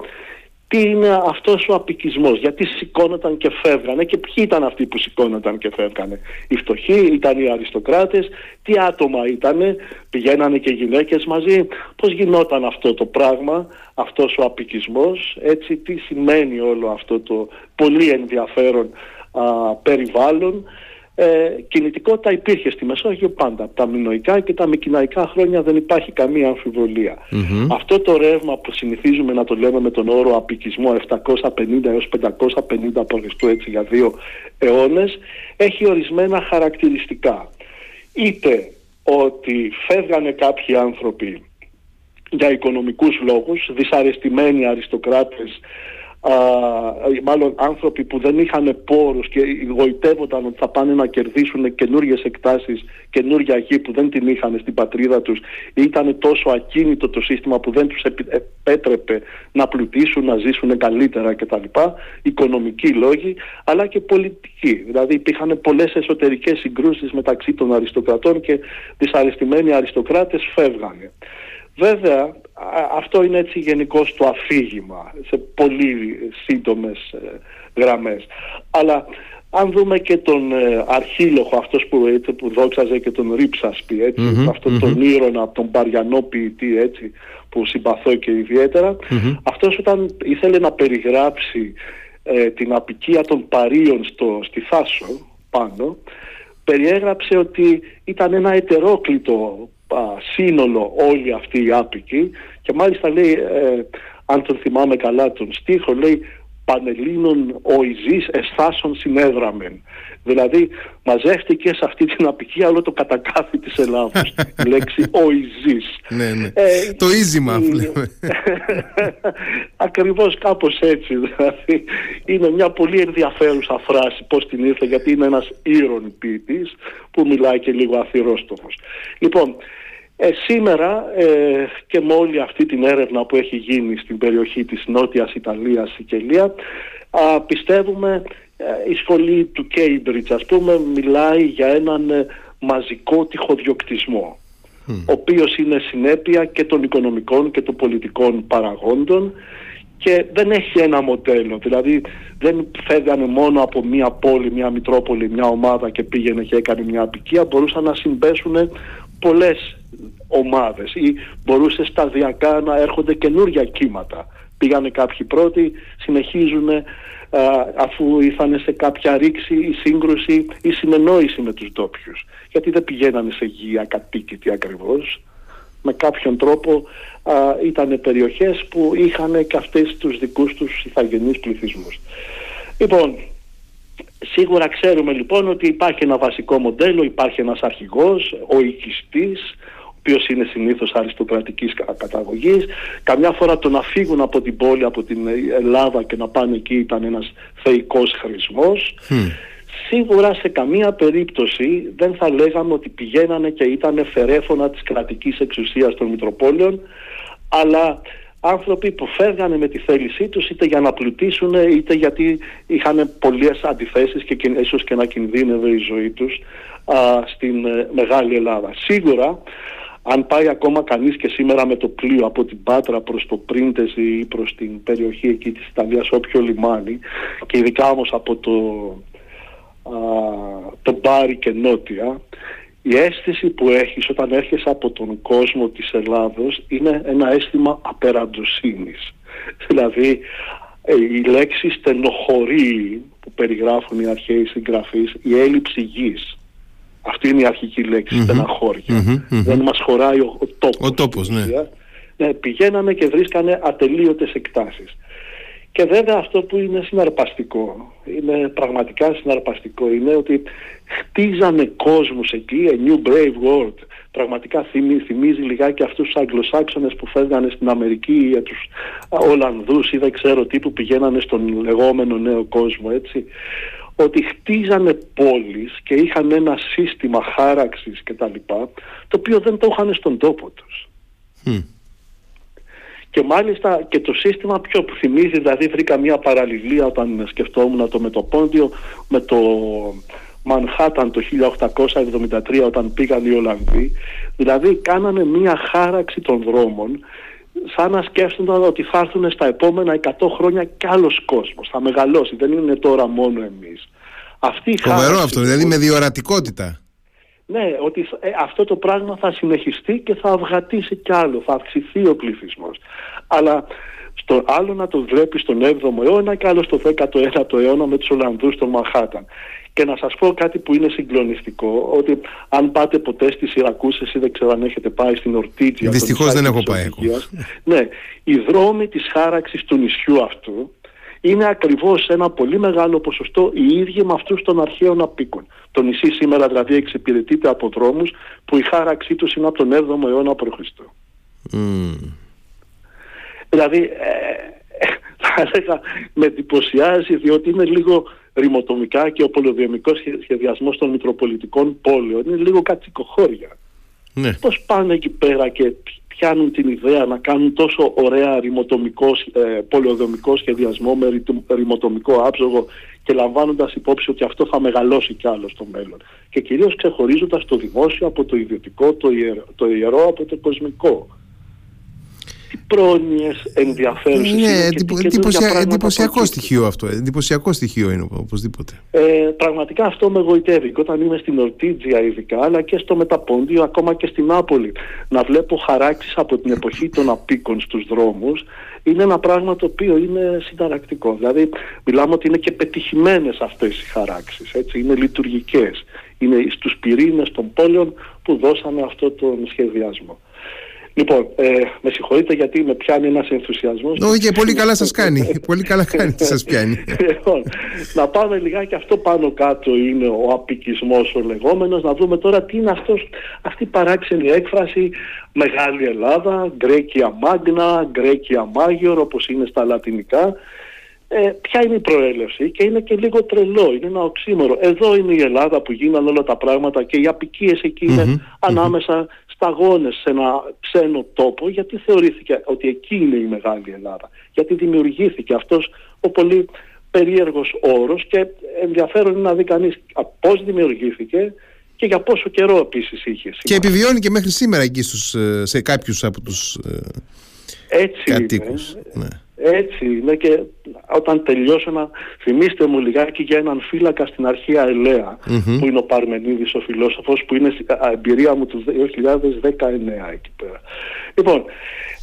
τι είναι αυτός ο απικισμός, γιατί σηκώνονταν και φεύγανε και ποιοι ήταν αυτοί που σηκώνονταν και φεύγανε. Οι φτωχοί, ήταν οι αριστοκράτες, τι άτομα ήτανε, πηγαίνανε και γυναίκες μαζί, πώς γινόταν αυτό το πράγμα, αυτός ο απικισμός, έτσι τι σημαίνει όλο αυτό το πολύ ενδιαφέρον α, περιβάλλον ε, κινητικότητα υπήρχε στη Μεσόγειο πάντα. Από τα μινοϊκά και τα μικυναϊκά χρόνια δεν υπάρχει καμία Αυτό το ρεύμα που συνηθίζουμε να το λέμε με τον όρο απικισμό 750 έως 550 π.Χ. έτσι για δύο αιώνες έχει ορισμένα χαρακτηριστικά. Είτε ότι φεύγανε κάποιοι άνθρωποι για οικονομικούς λόγους, δυσαρεστημένοι αριστοκράτες α, μάλλον άνθρωποι που δεν είχαν πόρους και γοητεύονταν ότι θα πάνε να κερδίσουν καινούριε εκτάσεις, καινούργια γη που δεν την είχαν στην πατρίδα τους ήταν τόσο ακίνητο το σύστημα που δεν τους επέτρεπε να πλουτίσουν, να ζήσουν καλύτερα κτλ. Οικονομικοί λόγοι αλλά και πολιτικοί. Δηλαδή υπήρχαν πολλές εσωτερικές συγκρούσεις μεταξύ των αριστοκρατών και δυσαρεστημένοι αριστοκράτες φεύγανε. Βέβαια αυτό είναι έτσι γενικώ το αφήγημα σε πολύ σύντομες ε, γραμμές. Αλλά αν δούμε και τον ε, αρχήλοχο αυτός που, έτσι, που δόξαζε και τον Ρίψασπη έτσι, αυτόν τον ήρωνα από τον Παριανό ποιητή έτσι, που συμπαθώ και ιδιαίτερα αυτός όταν ήθελε να περιγράψει ε, την απικία των Παρίων στο, στη Θάσο πάνω περιέγραψε ότι ήταν ένα ετερόκλητο σύνολο όλοι αυτοί οι άπικοι και μάλιστα λέει, ε, αν τον θυμάμαι καλά τον στίχο, λέει Πανελλήνων ο Ιζής εσθάσεων συνέδραμεν. Δηλαδή μαζεύτηκε σε αυτή την απικία όλο το κατακάθι της Ελλάδος. η [LAUGHS] λέξη ο Ιζής. Ναι, ναι. Ε, το ίζημα λέμε. [LAUGHS] Ακριβώς κάπως έτσι. Δηλαδή είναι μια πολύ ενδιαφέρουσα φράση πώς την ήρθε γιατί είναι ένας ήρων ποιητής που μιλάει και λίγο αθυρόστομος. Λοιπόν, ε, σήμερα ε, και με όλη αυτή την έρευνα που έχει γίνει στην περιοχή της Νότιας Ιταλίας, Σικελία, α, πιστεύουμε ε, η σχολή του Cambridge ας πούμε μιλάει για έναν ε, μαζικό τυχοδιοκτισμό ο οποίος είναι συνέπεια και των οικονομικών και των πολιτικών παραγόντων και δεν έχει ένα μοντέλο. Δηλαδή δεν φεύγανε μόνο από μία πόλη, μία μητρόπολη, μία ομάδα και πήγαινε και έκανε μια απικία. Μπορούσαν να συμπέσουν πολλές ομάδες ή μπορούσε σταδιακά να έρχονται καινούργια κύματα. Πήγανε κάποιοι πρώτοι, συνεχίζουν αφού ήρθαν σε κάποια ρήξη ή σύγκρουση ή συνεννόηση με τους ντόπιους. Γιατί δεν πηγαίνανε σε γη ακατοίκητη ακριβώς. Με κάποιον τρόπο α, ήταν περιοχές που είχαν και αυτές τους δικούς τους ηθαγενείς πληθυσμούς. Λοιπόν, Σίγουρα ξέρουμε λοιπόν ότι υπάρχει ένα βασικό μοντέλο, υπάρχει ένας αρχηγός, ο οικιστής, ο οποίος είναι συνήθως αριστοκρατικής καταγωγής. Καμιά φορά το να φύγουν από την πόλη, από την Ελλάδα και να πάνε εκεί ήταν ένας θεϊκός χρησμός. Σίγουρα σε καμία περίπτωση δεν θα λέγαμε ότι πηγαίνανε και ήταν φερέφωνα της κρατικής εξουσίας των Μητροπόλεων, αλλά άνθρωποι που φεύγανε με τη θέλησή τους είτε για να πλουτίσουν είτε γιατί είχαν πολλές αντιθέσεις και ίσως και να κινδύνευε η ζωή τους α, στην ε, Μεγάλη Ελλάδα. Σίγουρα αν πάει ακόμα κανείς και σήμερα με το πλοίο από την Πάτρα προς το Πρίντεζι ή προς την περιοχή εκεί της Ιταλίας όποιο λιμάνι και ειδικά όμως από το, α, το Μπάρι και Νότια η αίσθηση που έχεις όταν έρχεσαι από τον κόσμο της Ελλάδος είναι ένα αίσθημα απεραντοσύνης. Δηλαδή ε, η λέξη στενοχωρεί που περιγράφουν οι αρχαίοι συγγραφείς, η έλλειψη γης. Αυτή είναι η αρχική λέξη, στεναχωρια Δεν μας χωράει ο, ο τόπος. Ο τόπος, ναι. ναι. Πηγαίνανε και βρίσκανε ατελείωτες εκτάσεις. Και βέβαια αυτό που είναι συναρπαστικό, είναι πραγματικά συναρπαστικό, είναι ότι χτίζανε κόσμους εκεί, a new brave world. Πραγματικά θυμίζει, θυμίζει λιγάκι αυτούς τους Αγγλοσάξονες που φεύγανε στην Αμερική ή τους Ολλανδούς ή δεν ξέρω τι που πηγαίνανε στον λεγόμενο νέο κόσμο έτσι. Ότι χτίζανε πόλεις και είχαν ένα σύστημα χάραξης κτλ. Το οποίο δεν το είχαν στον τόπο τους. Και μάλιστα και το σύστημα πιο που θυμίζει, δηλαδή βρήκα μια παραλληλία όταν σκεφτόμουν το μετοπόντιο με το Μανχάταν το 1873 όταν πήγαν οι Ολλανδοί. Δηλαδή κάνανε μια χάραξη των δρόμων σαν να σκέφτονταν ότι θα έρθουν στα επόμενα 100 χρόνια κι άλλος κόσμος. Θα μεγαλώσει, δεν είναι τώρα μόνο εμείς. Αυτή Φοβερό αυτό, δηλαδή με διορατικότητα. Ναι, ότι ε, αυτό το πράγμα θα συνεχιστεί και θα αυγατήσει κι άλλο, θα αυξηθεί ο πληθυσμός. Αλλά στο άλλο να το βλέπεις στον 7ο αιώνα και άλλο στο 19ο αιώνα με τους Ολλανδούς στον Μαχάταν. Και να σας πω κάτι που είναι συγκλονιστικό, ότι αν πάτε ποτέ στις Ιρακούσες ή δεν ξέρω αν έχετε πάει στην Ορτίτζια... Δυστυχώς δεν έχω πάει Ναι, οι δρόμοι της χάραξης του νησιού αυτού είναι ακριβώς ένα πολύ μεγάλο ποσοστό οι ίδιοι με αυτούς των αρχαίων απίκων. Το νησί σήμερα δηλαδή εξυπηρετείται από δρόμους που η χάραξή τους είναι από τον 7ο αιώνα π.Χ. Mm. Δηλαδή, ε, θα έλεγα, με εντυπωσιάζει διότι είναι λίγο ρημοτομικά και ο πολυδιομικός σχεδιασμός των Μητροπολιτικών πόλεων είναι λίγο κατσικοχώρια. Ναι. Πώς πάνε εκεί πέρα και πιάνουν την ιδέα να κάνουν τόσο ωραία ρημοτομικό, ε, σχεδιασμό με ρημοτομικό άψογο και λαμβάνοντας υπόψη ότι αυτό θα μεγαλώσει κι άλλο στο μέλλον. Και κυρίως ξεχωρίζοντας το δημόσιο από το ιδιωτικό, το το ιερό από το κοσμικό τι πρόνοιες ενδιαφέρουσες είναι, είναι εντυπωσιακό στοιχείο αυτό, εντυπωσιακό στοιχείο είναι οπωσδήποτε. Ε, πραγματικά αυτό με γοητεύει και όταν είμαι στην Ορτίτζια ειδικά αλλά και στο Μεταπόντιο ακόμα και στην Νάπολη να βλέπω χαράξεις από την εποχή των απίκων στους δρόμους είναι ένα πράγμα το οποίο είναι συνταρακτικό. Δηλαδή μιλάμε ότι είναι και πετυχημένες αυτές οι χαράξεις, έτσι, είναι λειτουργικές. Είναι στους πυρήνες των πόλεων που δώσανε αυτό τον σχεδιασμό. Λοιπόν, ε, με συγχωρείτε γιατί με πιάνει ένας ενθουσιασμός. Όχι, και πολύ καλά σας [LAUGHS] κάνει. πολύ καλά κάνει τι σας πιάνει. Λοιπόν, να πάμε λιγάκι αυτό πάνω κάτω είναι ο απικισμός ο λεγόμενος. Να δούμε τώρα τι είναι αυτός, αυτή η παράξενη έκφραση Μεγάλη Ελλάδα, Γκρέκια Μάγνα, Γκρέκια Μάγιορ όπως είναι στα λατινικά. Ε, ποια είναι η προέλευση και είναι και λίγο τρελό, είναι ένα οξύμορο. Εδώ είναι η Ελλάδα που γίνανε όλα τα πράγματα και οι απικίες εκεί ανάμεσα σταγόνες σε ένα ξένο τόπο γιατί θεωρήθηκε ότι εκεί είναι η Μεγάλη Ελλάδα. Γιατί δημιουργήθηκε αυτός ο πολύ περίεργος όρος και ενδιαφέρον είναι να δει κανείς πώς δημιουργήθηκε και για πόσο καιρό επίσης είχε. Και επιβιώνει και μέχρι σήμερα εκεί στους, ε, σε κάποιους από τους ε, Έτσι κατοίκους. Ναι. Έτσι είναι και όταν τελειώσω να θυμίστε μου λιγάκι για έναν φύλακα στην αρχαία που είναι ο Παρμενίδης ο φιλόσοφος που είναι εμπειρία μου του 2019 εκεί πέρα. Λοιπόν,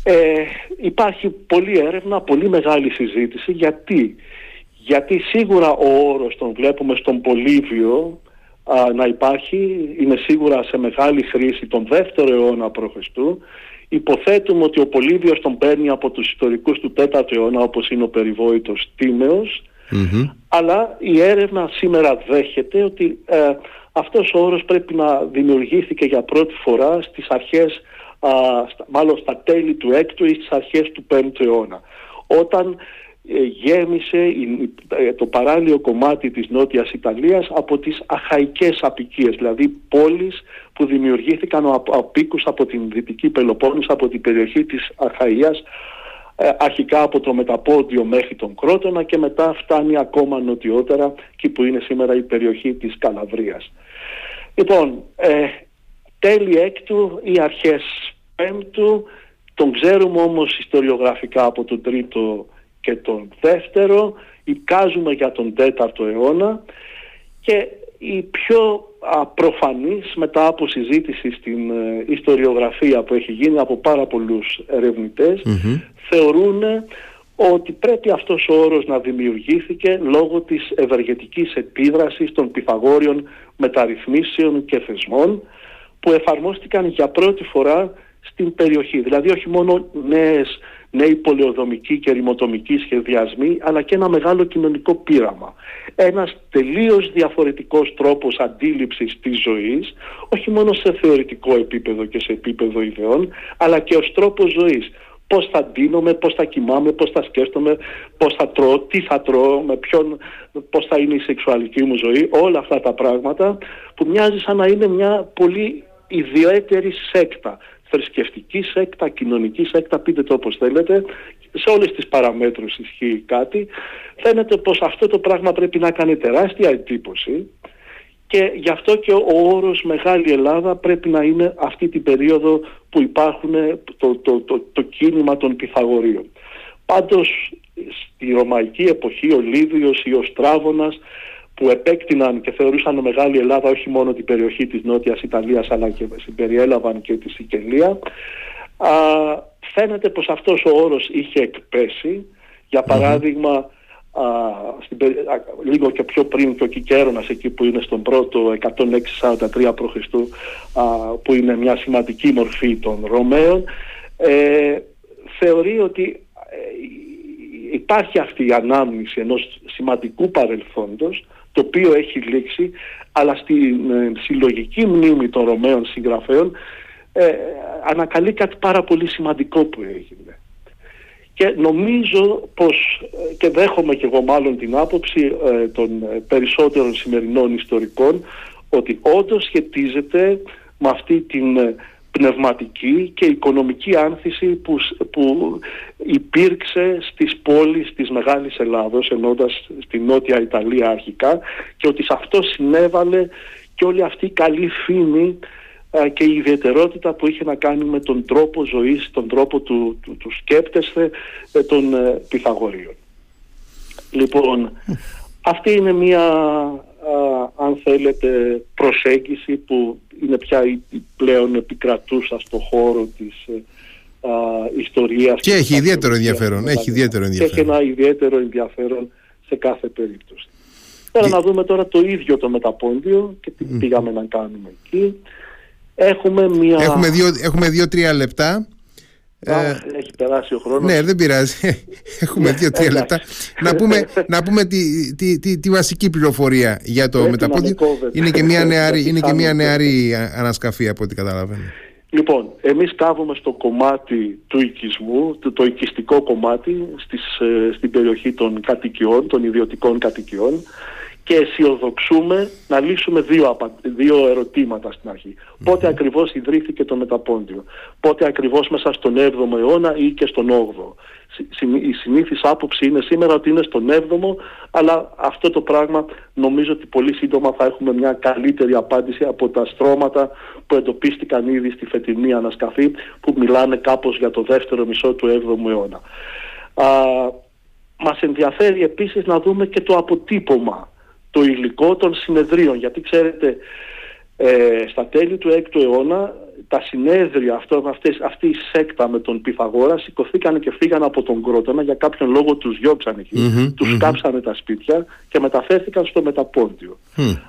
ε, υπάρχει πολλή έρευνα, πολύ μεγάλη συζήτηση γιατί γιατί σίγουρα ο όρος τον βλέπουμε στον Πολύβιο να υπάρχει, είναι σίγουρα σε μεγάλη χρήση τον δεύτερο αιώνα π.Χ. Υποθέτουμε ότι ο Πολύβιος τον παίρνει από τους ιστορικούς του 4ου αιώνα όπως είναι ο περιβόητος Τίμεος. Αλλά η έρευνα σήμερα δέχεται ότι ε, αυτός ο όρος πρέπει να δημιουργήθηκε για πρώτη φορά στις αρχές, α, μάλλον στα τέλη του 6ου ή στις αρχές του 5ου αιώνα. Όταν ε, γέμισε ε, το παράλιο κομμάτι της Νότιας Ιταλίας από τις αχαϊκές απικίες, δηλαδή πόλεις που δημιουργήθηκαν από απίκους από την Δυτική Πελοπόννησο, από την περιοχή της Αχαΐας, ε, αρχικά από το Μεταπόντιο μέχρι τον Κρότονα και μετά φτάνει ακόμα νοτιότερα, εκεί που είναι σήμερα η περιοχή της Καλαβρίας. Λοιπόν, ε, τέλη έκτου ή αρχές πέμπτου, τον ξέρουμε όμως ιστοριογραφικά από τον τρίτο και τον δεύτερο, εικάζουμε για τον τέταρτο αιώνα και η πιο προφανής μετά από συζήτηση στην ε, ιστοριογραφία που έχει γίνει από πάρα πολλούς θεωρούν ότι πρέπει αυτός ο όρος να δημιουργήθηκε λόγω της ευεργετικής επίδρασης των Πυθαγόριων μεταρρυθμίσεων και θεσμών που εφαρμόστηκαν για πρώτη φορά στην περιοχή. Δηλαδή όχι μόνο νέες νέοι πολεοδομικοί και ρημοτομικοί σχεδιασμοί, αλλά και ένα μεγάλο κοινωνικό πείραμα. Ένας τελείως διαφορετικός τρόπος αντίληψης της ζωής, όχι μόνο σε θεωρητικό επίπεδο και σε επίπεδο ιδεών, αλλά και ως τρόπος ζωής. Πώς θα ντύνομαι, πώς θα κοιμάμαι, πώς θα σκέφτομαι, πώς θα τρώω, τι θα τρώω, με ποιον, πώς θα είναι η σεξουαλική μου ζωή, όλα αυτά τα πράγματα που μοιάζει σαν να είναι μια πολύ ιδιαίτερη σέκτα θρησκευτική σέκτα, κοινωνική σέκτα, πείτε το όπως θέλετε, σε όλες τις παραμέτρους ισχύει κάτι. Φαίνεται πως αυτό το πράγμα πρέπει να κάνει τεράστια εντύπωση και γι' αυτό και ο όρος Μεγάλη Ελλάδα πρέπει να είναι αυτή την περίοδο που υπάρχουν το, το, το, το κίνημα των Πυθαγορίων. Πάντως στη Ρωμαϊκή εποχή ο Λίδιος ή ο Στράβωνας που επέκτηναν και θεωρούσαν μεγάλη Ελλάδα όχι μόνο την περιοχή της Νότιας Ιταλίας αλλά και συμπεριέλαβαν και τη Σικελία. Α, φαίνεται πως αυτός ο όρος είχε εκπέσει. Για παράδειγμα α, στην, λίγο και πιο πριν και ο Κικέρονας εκεί που είναι στον πρώτο 106-43 π.Χ. που είναι μια σημαντική μορφή των Ρωμαίων ε, θεωρεί ότι ε, υπάρχει αυτή η ανάμνηση ενός σημαντικού παρελθόντος το οποίο έχει λήξει, αλλά στην ε, συλλογική μνήμη των Ρωμαίων συγγραφέων ε, ανακαλεί κάτι πάρα πολύ σημαντικό που έγινε. Και νομίζω πως, ε, και δέχομαι και εγώ μάλλον την άποψη ε, των περισσότερων σημερινών ιστορικών, ότι όντως σχετίζεται με αυτή την πνευματική και οικονομική άνθηση που, που υπήρξε στις πόλεις της Μεγάλης Ελλάδος ενώντας στη Νότια Ιταλία αρχικά και ότι σε αυτό συνέβαλε και όλη αυτή η καλή φήμη και η ιδιαιτερότητα που είχε να κάνει με τον τρόπο ζωής, τον τρόπο του, του, του σκέπτεσθε ε, των ε, Πυθαγορίων. Λοιπόν, αυτή είναι μια αν θέλετε προσέγγιση που είναι πια η πλέον επικρατούσα στο χώρο της ε, α, ιστορίας. Και, έχει ιδιαίτερο ενδιαφέρον. Έχει ιδιαίτερο ενδιαφέρον. Και έχει ένα ιδιαίτερο ενδιαφέρον σε κάθε περίπτωση. Τώρα να δούμε τώρα το ίδιο το μεταπόντιο και τι πήγαμε να κάνουμε εκεί. Έχουμε μια... Έχουμε δύο, έχουμε δύο-τρία λεπτά. Ε, έχει περάσει ο χρόνος. Ναι, δεν πειράζει. [LAUGHS] Έχουμε δύο-τρία λεπτά. να πούμε, [LAUGHS] να πούμε τη, τη, τη, τη βασική πληροφορία για το μεταπόδιο. Είναι και μια νεαρή, είναι και μια νεαρή ανασκαφή από ό,τι καταλαβαίνω. Λοιπόν, εμείς κάβουμε στο κομμάτι του οικισμού, το, το οικιστικό κομμάτι στις, ε, στην περιοχή των κατοικιών, των ιδιωτικών κατοικιών και αισιοδοξούμε να λύσουμε δύο, δύο ερωτήματα στην αρχή. Πότε ακριβώς ιδρύθηκε το Μεταπόντιο, πότε ακριβώς μέσα στον 7ο αιώνα ή και στον 8ο. Η συνήθις άποψη είναι σήμερα ότι είναι στον 7ο, αλλά αυτό το πράγμα νομίζω ότι πολύ σύντομα θα έχουμε μια καλύτερη απάντηση από τα στρώματα που εντοπίστηκαν ήδη στη φετινή ανασκαφή, που μιλάνε κάπως για το δεύτερο μισό του 7ου αιώνα. Α, μας ενδιαφέρει επίσης να δούμε και το αποτύπωμα το υλικό των συνεδρίων. Γιατί ξέρετε, ε, στα τέλη του 6ου αιώνα τα συνέδρια, αυτό, αυτές, αυτή η σέκτα με τον Πυθαγόρας σηκωθήκαν και φύγαν από τον Κρότονα, για κάποιον λόγο τους διώξαν εκεί, mm τους κάψανε τα σπίτια και μεταφέρθηκαν στο Μεταπόντιο.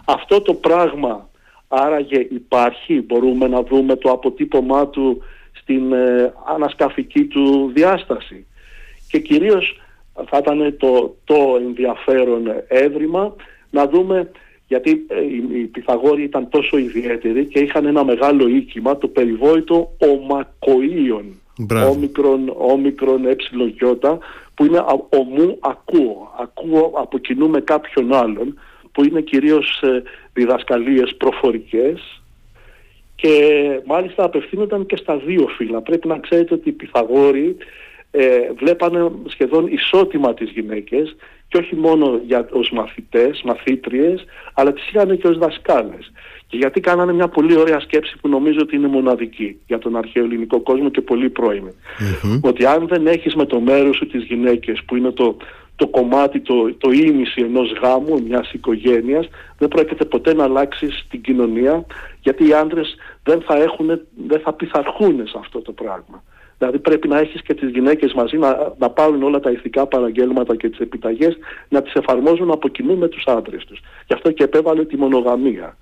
Αυτό το πράγμα άραγε υπάρχει, μπορούμε να δούμε το αποτύπωμά του στην ε, ανασκαφική του διάσταση. Και κυρίως θα ήταν το, το ενδιαφέρον έβριμα να δούμε γιατί ε, οι Πυθαγόροι ήταν τόσο ιδιαίτεροι και είχαν ένα μεγάλο οίκημα, το περιβόητο ομακοίων, όμικρον, όμικρον ε που είναι ομού ακούω, ακούω από κοινού με κάποιον άλλον, που είναι κυρίως ε, διδασκαλίες προφορικές και μάλιστα απευθύνονταν και στα δύο φύλλα. Πρέπει να ξέρετε ότι οι Πυθαγόροι ε, βλέπανε σχεδόν ισότιμα τις γυναίκες και όχι μόνο για, ως μαθητές, μαθήτριες, αλλά τις είχαν και ως δασκάλες. Και γιατί κάνανε μια πολύ ωραία σκέψη που νομίζω ότι είναι μοναδική για τον αρχαίο ελληνικό κόσμο και πολύ Ότι αν δεν έχεις με το μέρος σου τις γυναίκες που είναι το, το κομμάτι, το, το ίμιση ενός γάμου, μιας οικογένειας, δεν πρόκειται ποτέ να αλλάξεις την κοινωνία, γιατί οι άντρες δεν θα, έχουν, δεν θα πειθαρχούν σε αυτό το πράγμα. Δηλαδή πρέπει να έχεις και τις γυναίκες μαζί να, να πάρουν όλα τα ηθικά παραγγέλματα και τις επιταγές να τις εφαρμόζουν από κοινού με τους άντρες τους. Γι' αυτό και επέβαλε τη μονογαμία.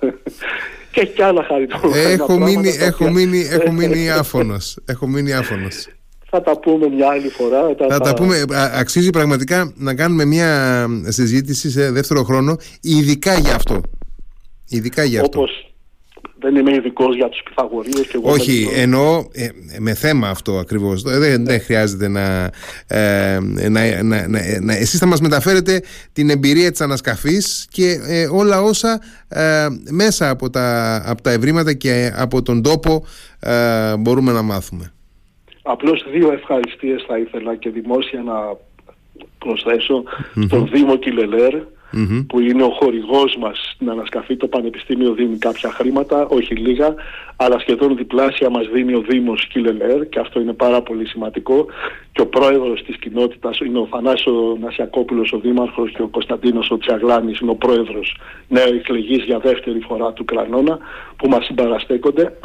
[LAUGHS] και έχει και άλλα χαριτολογικά έχω, μείνει, έχω, μείνει, έχω [LAUGHS] μείνει άφωνος. έχω μείνει άφωνος. Θα τα πούμε μια άλλη φορά. Θα, θα τα πούμε. Αξίζει πραγματικά να κάνουμε μια συζήτηση σε δεύτερο χρόνο, ειδικά για αυτό. Ειδικά για αυτό. Όπως δεν είμαι ειδικός για του Πυθαγορείου και εγώ. Όχι, εννοώ ε, με θέμα αυτό ακριβώς. Δεν, δεν ναι. χρειάζεται να. Ε, να, να, να, να εσείς θα μας μεταφέρετε την εμπειρία της ανασκαφής και ε, όλα όσα ε, μέσα από τα, από τα ευρήματα και από τον τόπο μπορούμε να μάθουμε. Απλώς δύο ευχαριστίες θα ήθελα και δημόσια να προσθέσω στον Δήμο Κιλελέρ που είναι ο χορηγός μας στην ανασκαφή. Το Πανεπιστήμιο δίνει κάποια χρήματα, όχι λίγα, αλλά σχεδόν διπλάσια μας δίνει ο Δήμος Κιλελέρ και αυτό είναι πάρα πολύ σημαντικό. Και ο πρόεδρος της κοινότητας είναι ο Θανάσο Νασιακόπουλος ο Δήμαρχος και ο Κωνσταντίνος ο Τσιαγλάνης είναι ο πρόεδρος νέο εκλεγής για δεύτερη φορά του Κρανώνα που μας συμπαραστέκονται.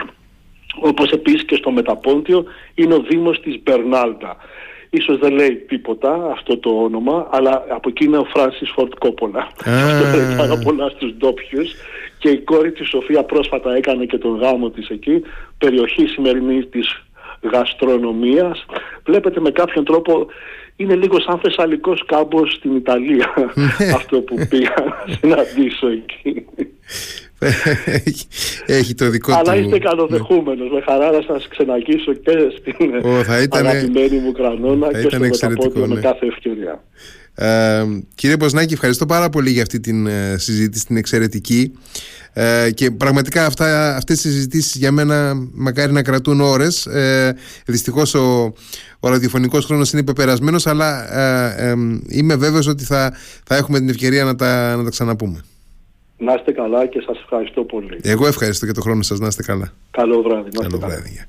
Όπως επίσης και στο Μεταπόντιο είναι ο Δήμος της Μπερνάλτα Ίσως δεν λέει τίποτα αυτό το όνομα, αλλά από εκεί είναι ο Φράνσις Φορτ Κόπολα. Αυτό [LAUGHS] λέει πάρα πολλά στους ντόπιους. Και η κόρη της Σοφία πρόσφατα έκανε και τον γάμο της εκεί, περιοχή σημερινή της γαστρονομίας. Βλέπετε με κάποιον τρόπο είναι λίγο σαν θεσσαλικός κάμπος στην Ιταλία [LAUGHS] αυτό που πήγα να συναντήσω εκεί. [LAUGHS] Έχει το δικό Αλλά του... είστε καλοδεχούμενος. Με χαρά να σας ξεναγήσω και στην oh, θα ήταν... αγαπημένη μου Κρανώνα και στο μεταπόδιο ναι. με κάθε ευκαιρία. Ε, κύριε Ποσνάκη, ευχαριστώ πάρα πολύ για αυτή την ε, συζήτηση, την εξαιρετική. Ε, και πραγματικά αυτά, αυτές οι συζητήσεις για μένα μακάρι να κρατούν ώρες. Ε, δυστυχώς ο, ο ραδιοφωνικός χρόνος είναι υπεπερασμένος, αλλά ε, ε, είμαι βέβαιος ότι θα, θα έχουμε την ευκαιρία να τα, να τα ξαναπούμε. Να είστε καλά και σας ευχαριστώ πολύ. Εγώ ευχαριστώ για το χρόνο σας. Να είστε καλά. Καλό βράδυ. Καλό βράδυ.